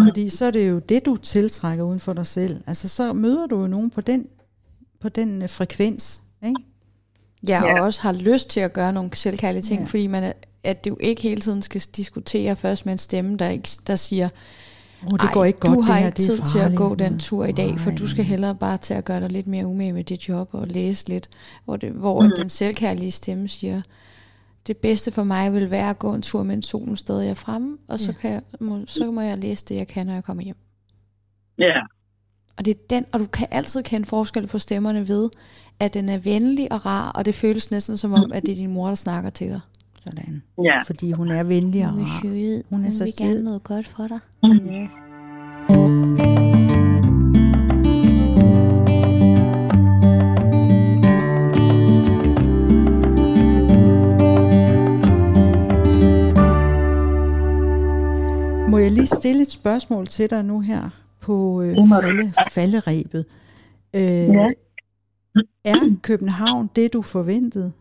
fordi så er det jo det, du tiltrækker uden for dig selv. Altså, så møder du jo nogen på den, på den øh, frekvens, ikke? Ja, og Ja. også har lyst til at gøre nogle selvkærlige ting, Ja. fordi man er, at du ikke hele tiden skal diskutere først med en stemme, der, ikke, der siger, Oh, det "Ej, går ikke godt, du har det her, ikke det tid til at farligt." gå den tur i dag, for Nej. du skal hellere bare til at gøre dig lidt mere umage med dit job og læse lidt, hvor, det, hvor mm. den selvkærlige stemme siger, det bedste for mig vil være at gå en tur, mens solen stadig er fremme, og så, kan jeg, må, så må jeg læse det, jeg kan, når jeg kommer hjem. Ja. Og det er den, og du kan altid kende forskel på stemmerne ved, at den er venlig og rar, og det føles næsten som om, at det er din mor, der snakker til dig. Sådan. Ja. Fordi hun er venlig og rar. sød. Hun er så vil sød. gerne noget godt for dig. Ja. Jeg lige stille et spørgsmål til dig nu her på øh, falde, falderæbet? Øh, Ja. Er København det, du forventede?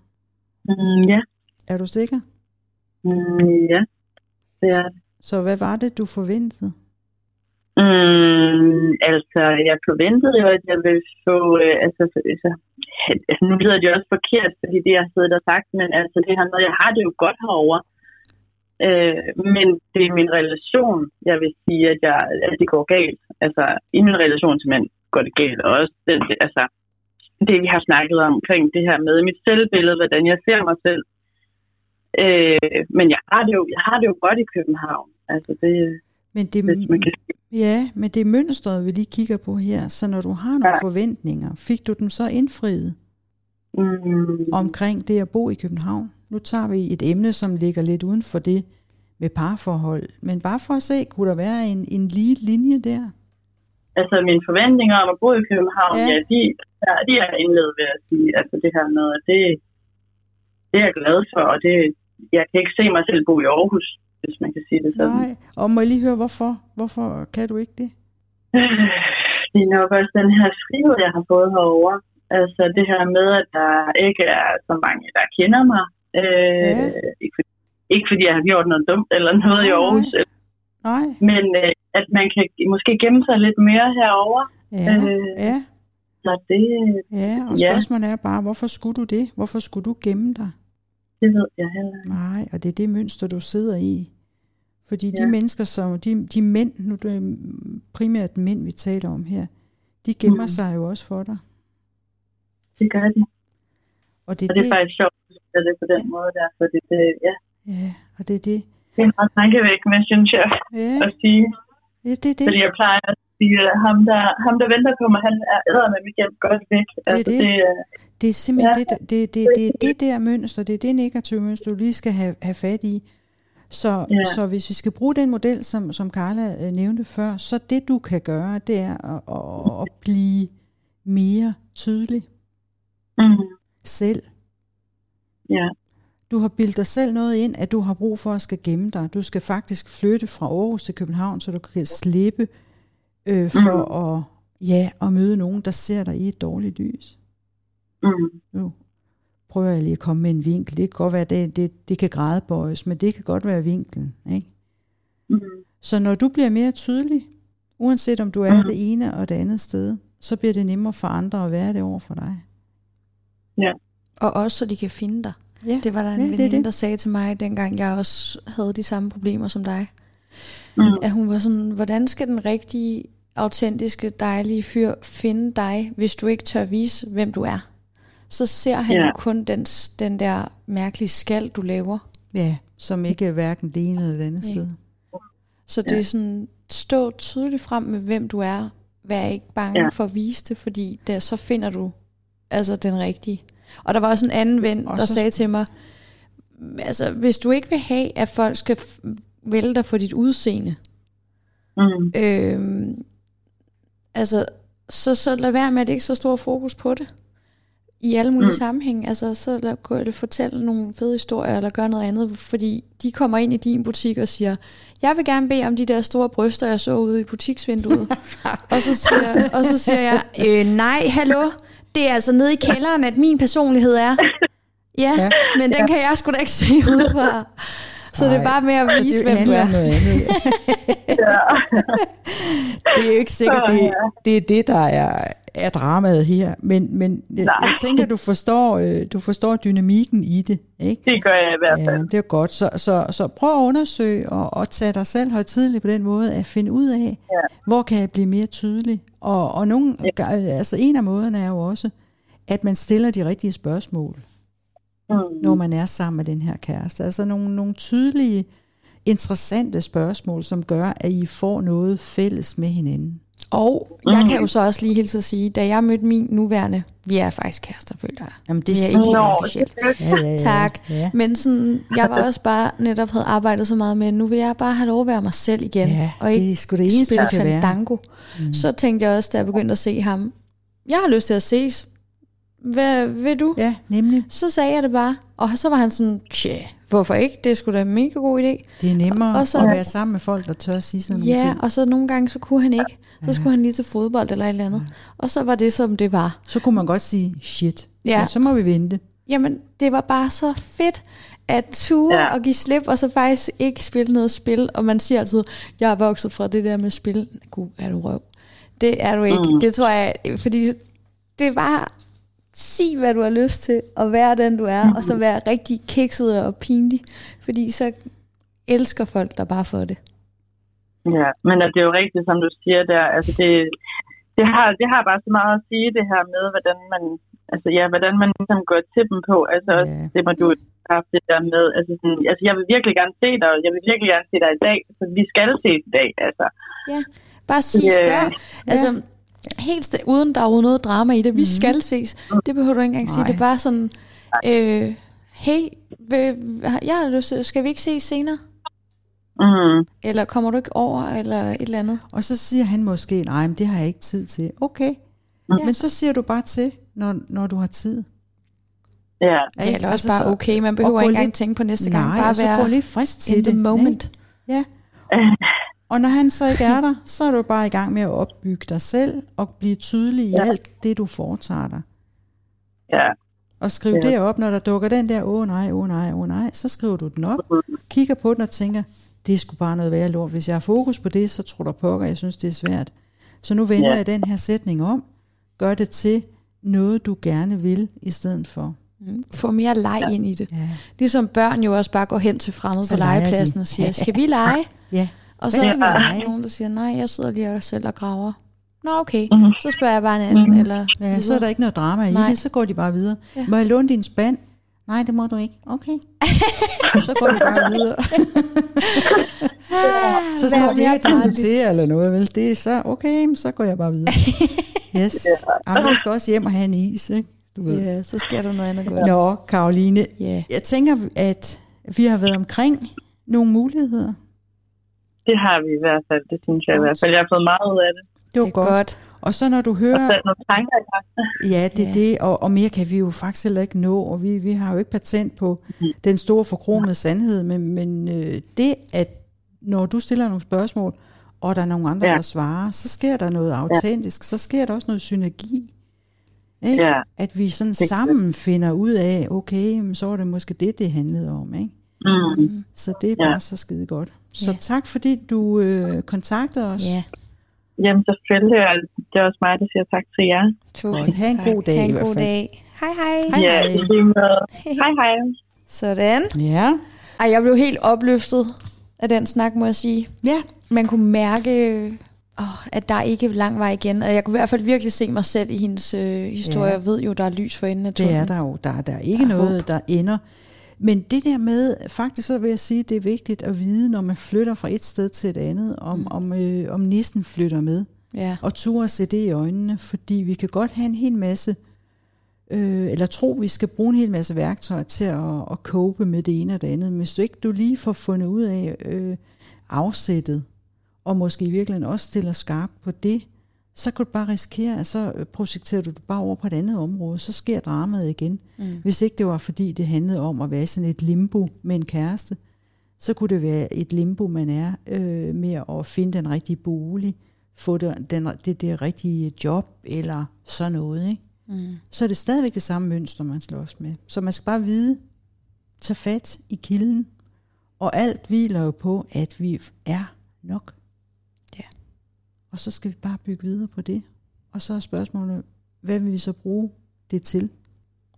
Mm, ja. Er du sikker? Mm, ja. Det er det. Så hvad var det, du forventede? Mm, altså, jeg forventede jo, at jeg ville få... Øh, altså, altså, altså, nu lyder det jo også forkert, fordi det, jeg har siddet og sagt, men altså, det her med, jeg har det jo godt herover. Øh, men det er min relation, jeg vil sige, at, jeg, at det går galt. Altså, i min relation til mænd går det galt. Og også den, altså, det, vi har snakket om, omkring det her med mit selvbillede, hvordan jeg ser mig selv. Øh, men jeg har, det jo, jeg har det jo godt i København. Altså, det, Men det, hvis man kan ja, men det er mønstret, vi lige kigger på her. Så når du har nogle Ja. forventninger, fik du dem så indfriet Mm, omkring det at bo i København? Nu tager vi et emne, som ligger lidt uden for det med parforhold. Men bare for at se, kunne der være en, en lige linje der? altså mine forventninger om at bo i København, Ja. ja, de, ja, de er indledet ved at sige, altså det her med, at det, det er jeg glad for, og det, jeg kan ikke se mig selv bo i Aarhus, hvis man kan sige det sådan. Nej, og må jeg lige høre, hvorfor? Hvorfor kan du ikke det? Det er nok også den her frihed, jeg har fået herover. Altså det her med, at der ikke er så mange, der kender mig. Øh, Ja. ikke, fordi, ikke fordi jeg har gjort noget dumt eller noget i Nej, nej. Aarhus, Nej, men øh, at man kan måske gemme sig lidt mere herover. ja, Øh, ja, Så det, ja. Og Ja. spørgsmålet er bare, hvorfor skulle du det? Hvorfor skulle du gemme dig? det ved jeg heller ikke. Nej, og det er det mønster, du sidder i. Fordi de Ja. mennesker, som de, de mænd, nu er det primært mænd, vi taler om her, de gemmer Mhm. sig jo også for dig. Det gør de. Og det er Og det er det, faktisk sjovt, at det er på den måde der, for det, det, ja, ja, og det er det. det er meget tankevækkende, synes jeg, Ja, at sige. ja det er det. Fordi jeg plejer at sige, at ham der, ham, der venter på mig, han er æder med hjem godt væk. Altså, det. det, er- Det er simpelthen Ja. det, der- det, det, det, det der mønster, det er det negative mønster, du lige skal have, have fat i. Så, Ja. så hvis vi skal bruge den model, som, som Carla øh, nævnte før, så det du kan gøre, det er at, at, at blive mere tydelig mm, selv. Ja, Du har bildet dig selv noget ind, at du har brug for at skal gemme dig. Du skal faktisk flytte fra Aarhus til København, så du kan slippe øh, for Mhm. at, ja, at møde nogen, der ser dig i et dårligt lys. mm, Nu prøver jeg lige at komme med en vinkel. Det kan godt være, det, det, det kan gradbøjes, men det kan godt være vinklen. Ikke? mm, Så når du bliver mere tydelig, uanset om du er Mhm. det ene og det andet sted, så bliver det nemmere for andre at være det over for dig. Og også så de kan finde dig. Ja, Det var der en Ja, ja, det veninde, det. der sagde til mig, dengang jeg også havde de samme problemer som dig. mm, At hun var sådan, hvordan skal den rigtige, autentiske, dejlige fyr finde dig, hvis du ikke tør vise, hvem du er? Så ser han Ja. jo kun den, den der mærkelige skal, du laver. ja som ikke er hverken det ene eller det andet Nej. sted. Så det er sådan, stå tydeligt frem med, hvem du er. Vær ikke bange Ja. ja. for at vise det, fordi der, så finder du altså den rigtige. Og der var også en anden ven, Og der så- sagde til mig, altså hvis du ikke vil have, at folk skal vælge dig for dit udseende, mm, øhm, altså så, så lad være med, at det ikke er så stor fokus på det. I alle mulige Mm. mm. sammenhænge. Altså, så lad, gå, fortælle nogle fede historier, eller gøre noget andet, fordi de kommer ind i din butik og siger, jeg vil gerne bede om de der store bryster, jeg så ude i butiksvinduet. og, så siger, og så siger jeg, øh, nej, hallo, det er altså nede i kælderen, at min personlighed er. Ja, Ja. ja. men den kan jeg sgu da ikke se udefra. Så det er bare med at vise, det hvem du er. noget andet. det er jo ikke sikkert, det, det er det, der er, er dramaet her. Men, men jeg, jeg tænker, du forstår, øh, du forstår dynamikken i det. Ikke? Det gør jeg i hvert Ja, fald. det er godt. Så, så, så prøv at undersøge og, og tage dig selv højtidligt på den måde, at finde ud af, Ja. hvor kan jeg blive mere tydelig. Og, og nogle, altså en af måderne er jo også, at man stiller de rigtige spørgsmål, Mm. når man er sammen med den her kæreste. Altså nogle, nogle tydelige, interessante spørgsmål, som gør, at I får noget fælles med hinanden. Og jeg kan jo så også lige hilse at sige, da jeg mødte min nuværende, vi er faktisk kærester, føler jeg. Jamen, det er ikke helt Nå, officielt. Ja, ja, ja, Tak. Ja. Men sådan, jeg var også bare netop havde arbejdet så meget med, nu vil jeg bare have lov at være mig selv igen. Ja, og det ikke er sgu det eneste, spille det kan være. fandango. Mm. Så tænkte jeg også, da jeg begyndte at se ham, jeg har lyst til at ses. Hvad vil du? Ja, nemlig. Så sagde jeg det bare, og så var han sådan, tja, hvorfor ikke? Det skulle da en mega god idé. Det er nemmere Og og så- at være sammen med folk, der tør at sige sådan nogle Ja, ting. og så nogle gange, så kunne han ikke. Så skulle han lige til fodbold eller et eller andet. Og så var det, som det var. Så kunne man godt sige, shit, Ja. ja. så må vi vente. Jamen, det var bare så fedt at ture Ja. ja. og give slip, og så faktisk ikke spille noget spil. Og man siger altid, jeg er vokset fra det der med spil. Gud, er du røv. Det er du ikke. Mm. Det tror jeg, fordi det var sig, hvad du har lyst til, og være den, du er, og så være rigtig kikset og pinlig. Fordi så elsker folk dig bare for det. Ja, men det er jo rigtigt, som du siger der. Altså det, det, har, det har bare så meget at sige, det her med, hvordan man, altså ja, hvordan man ligesom går til dem på. Altså Ja. det må du have det der med. Altså, sådan, altså jeg vil virkelig gerne se dig, og jeg vil virkelig gerne se dig i dag. Så vi skal ses i dag, altså. Bare sig Ja. spørg. Altså, helt st- uden der er noget drama i det. Vi skal ses. Det behøver du ikke engang sige. Nej. Det er bare sådan, øh, hey, vil, jeg har lyst til, skal vi ikke ses senere? Mm. Eller kommer du ikke over, eller et eller andet? Og så siger han måske, nej, men det har jeg ikke tid til. Okay, Ja. men så siger du bare til, når, når du har tid. Ja, Ikke? Ja, eller også Altså, bare okay. Man behøver ikke engang lidt- tænke på næste gang. Nej, Bare og så gå være lidt frisk til in det. the moment. Ikke? Ja. Og når han så ikke er der, så er du bare i gang med at opbygge dig selv og blive tydelig i Ja. alt det, du foretager dig. ja. Og skriv Ja. det op, når der dukker den der, åh nej, åh nej, åh nej, så skriver du den op, kigger på den og tænker, det er sgu bare noget værre lort. Hvis jeg har fokus på det, så tror der pokker, jeg synes, det er svært. Så nu vender Ja. jeg den her sætning om, gør det til noget, du gerne vil, i stedet for. Mm, Få mere leg ind i det. Ja, Ligesom børn jo også bare går hen til fremmede Så på legepladsen de. og siger, skal vi lege? ja. Og så er skal vi der lege? nogen, der siger, nej, jeg sidder lige og selv og graver. Nå, okay. Mhm. Så spørger jeg bare en anden. Eller ja så er der ikke noget drama i Nej. det, så går de bare videre. Ja. Må jeg låne din spand? Nej, det må du ikke. Okay. så går de bare videre. Så står de ikke og diskuterer eller noget, vel? Det er så, okay, så går jeg bare videre. Yes. Jamen, jeg skal også hjem og have en is, ikke? Du ved. Ja, så sker der noget andet godt. Nå, Karoline, Ja. jeg tænker, at vi har været omkring nogle muligheder. Det har vi i hvert fald, det synes jeg i hvert fald. Jeg har fået meget ud af det. Det var Det er godt. godt. Og så når du Og hører, sat nogle tanker i gang. ja, det er Ja. det, og, og mere kan vi jo faktisk heller ikke nå, og vi, vi har jo ikke patent på den store forkromede sandhed, men, men øh, det, at når du stiller nogle spørgsmål, og der er nogle andre, Ja. der svarer, så sker der noget autentisk, så sker der også noget synergi. Ikke? Ja. At vi sådan sammen finder ud af, okay, så var det måske det, det handlede om. Ikke? Mm. Så det er Ja. bare så skide godt. Så Ja. tak fordi du øh, kontakter os. Ja, Jamen selvfølgelig, og det er også mig, der siger tak til jer. tusind. Ha' en tak. god dag Ha' i en hvert fald. dag. Hej, hej. Hej, ja, hej. i lige måde. Hej, hej. Sådan. Ja. Ej, jeg blev helt opløftet af den snak, må jeg sige. ja. Man kunne mærke, åh, at der ikke er lang vej igen. Og jeg kunne i hvert fald virkelig se mig selv i hendes øh, historie. Ja. Jeg ved jo, der er lys for enden af Det er tunnelen. der jo. Der, der er ikke Der er noget, der ender. Men det der med, faktisk så vil jeg sige, det er vigtigt at vide, når man flytter fra et sted til et andet, om, mm. om, øh, om nissen flytter med. Ja. Og turde se det i øjnene, fordi vi kan godt have en hel masse, øh, eller tro, vi skal bruge en hel masse værktøjer til at, at cope med det ene og det andet. Men hvis du ikke du lige får fundet ud af øh, afsættet, og måske i virkeligheden også stiller skarp på det, så kan du bare risikere, at så projekterer du det bare over på et andet område, så sker dramaet igen. Mm. Hvis ikke det var fordi, det handlede om at være sådan et limbo med en kæreste, så kunne det være et limbo, man er øh, med at finde den rigtige bolig, få det, den, det, det rigtige job eller sådan noget. Ikke? Mm. Så er det stadigvæk det samme mønster, man slås med. Så man skal bare vide, tage fat i kilden, Og alt hviler jo på, at vi er nok. Ja. Og så skal vi bare bygge videre på det. Og så er spørgsmålet, hvad vil vi så bruge det til?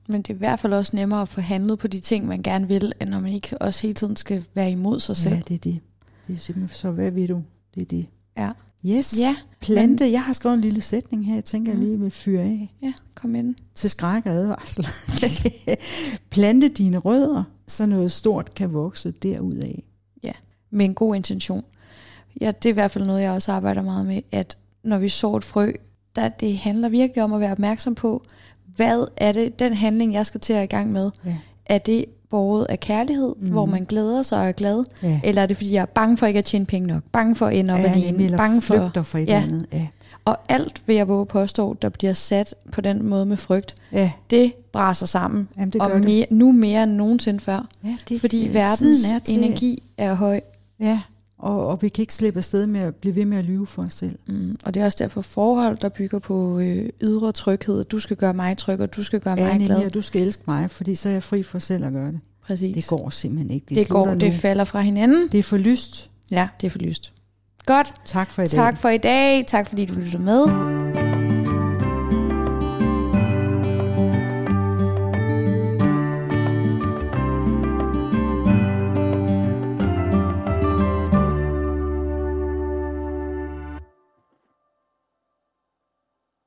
Men det er i hvert fald også nemmere at få handlet på de ting, man gerne vil, end når man ikke også hele tiden skal være imod sig selv. Ja, det er det. Det er simpelthen, så hvad vil du? Det er det. Ja. Yes. Ja, Plante. Jeg har skrevet en lille sætning her, jeg tænker, jeg Mm. lige vil fyre af. Ja, kom ind. Til skræk og advarsel. Plante dine rødder, så noget stort kan vokse derudad. Med en god intention. Ja, det er i hvert fald noget, jeg også arbejder meget med, at når vi sår et frø, der, det handler virkelig om at være opmærksom på, hvad er det, den handling, jeg skal til at i gang med, Ja. er det båret af kærlighed, mm. hvor man glæder sig og er glad, Ja. eller er det fordi, jeg er bange for ikke at tjene penge nok, bange for at ende op ja, alene, eller bange for, flygter for et Ja. andet. Ja. og alt vil jeg våge påstå, der bliver sat på den måde med frygt, ja. det braser sammen, Jamen, det og gør det. mere, nu mere end nogensinde før, Ja, det, fordi verdens er til- energi er høj, Ja, og, og vi kan ikke slippe afsted med at blive ved med at lyve for os selv. Mm, og det er også derfor forhold, der bygger på øh, ydre tryghed. Du skal gøre mig tryg, og du skal gøre Ja, mig nemlig, glad. og du skal elske mig, fordi så er jeg fri for selv at gøre det. Præcis. Det går simpelthen ikke. Det, det, går, slutter det nu. falder fra hinanden. det er for lyst. Ja, det er for lyst. Godt. Tak for i dag. Tak for i dag. Tak fordi du lyttede med.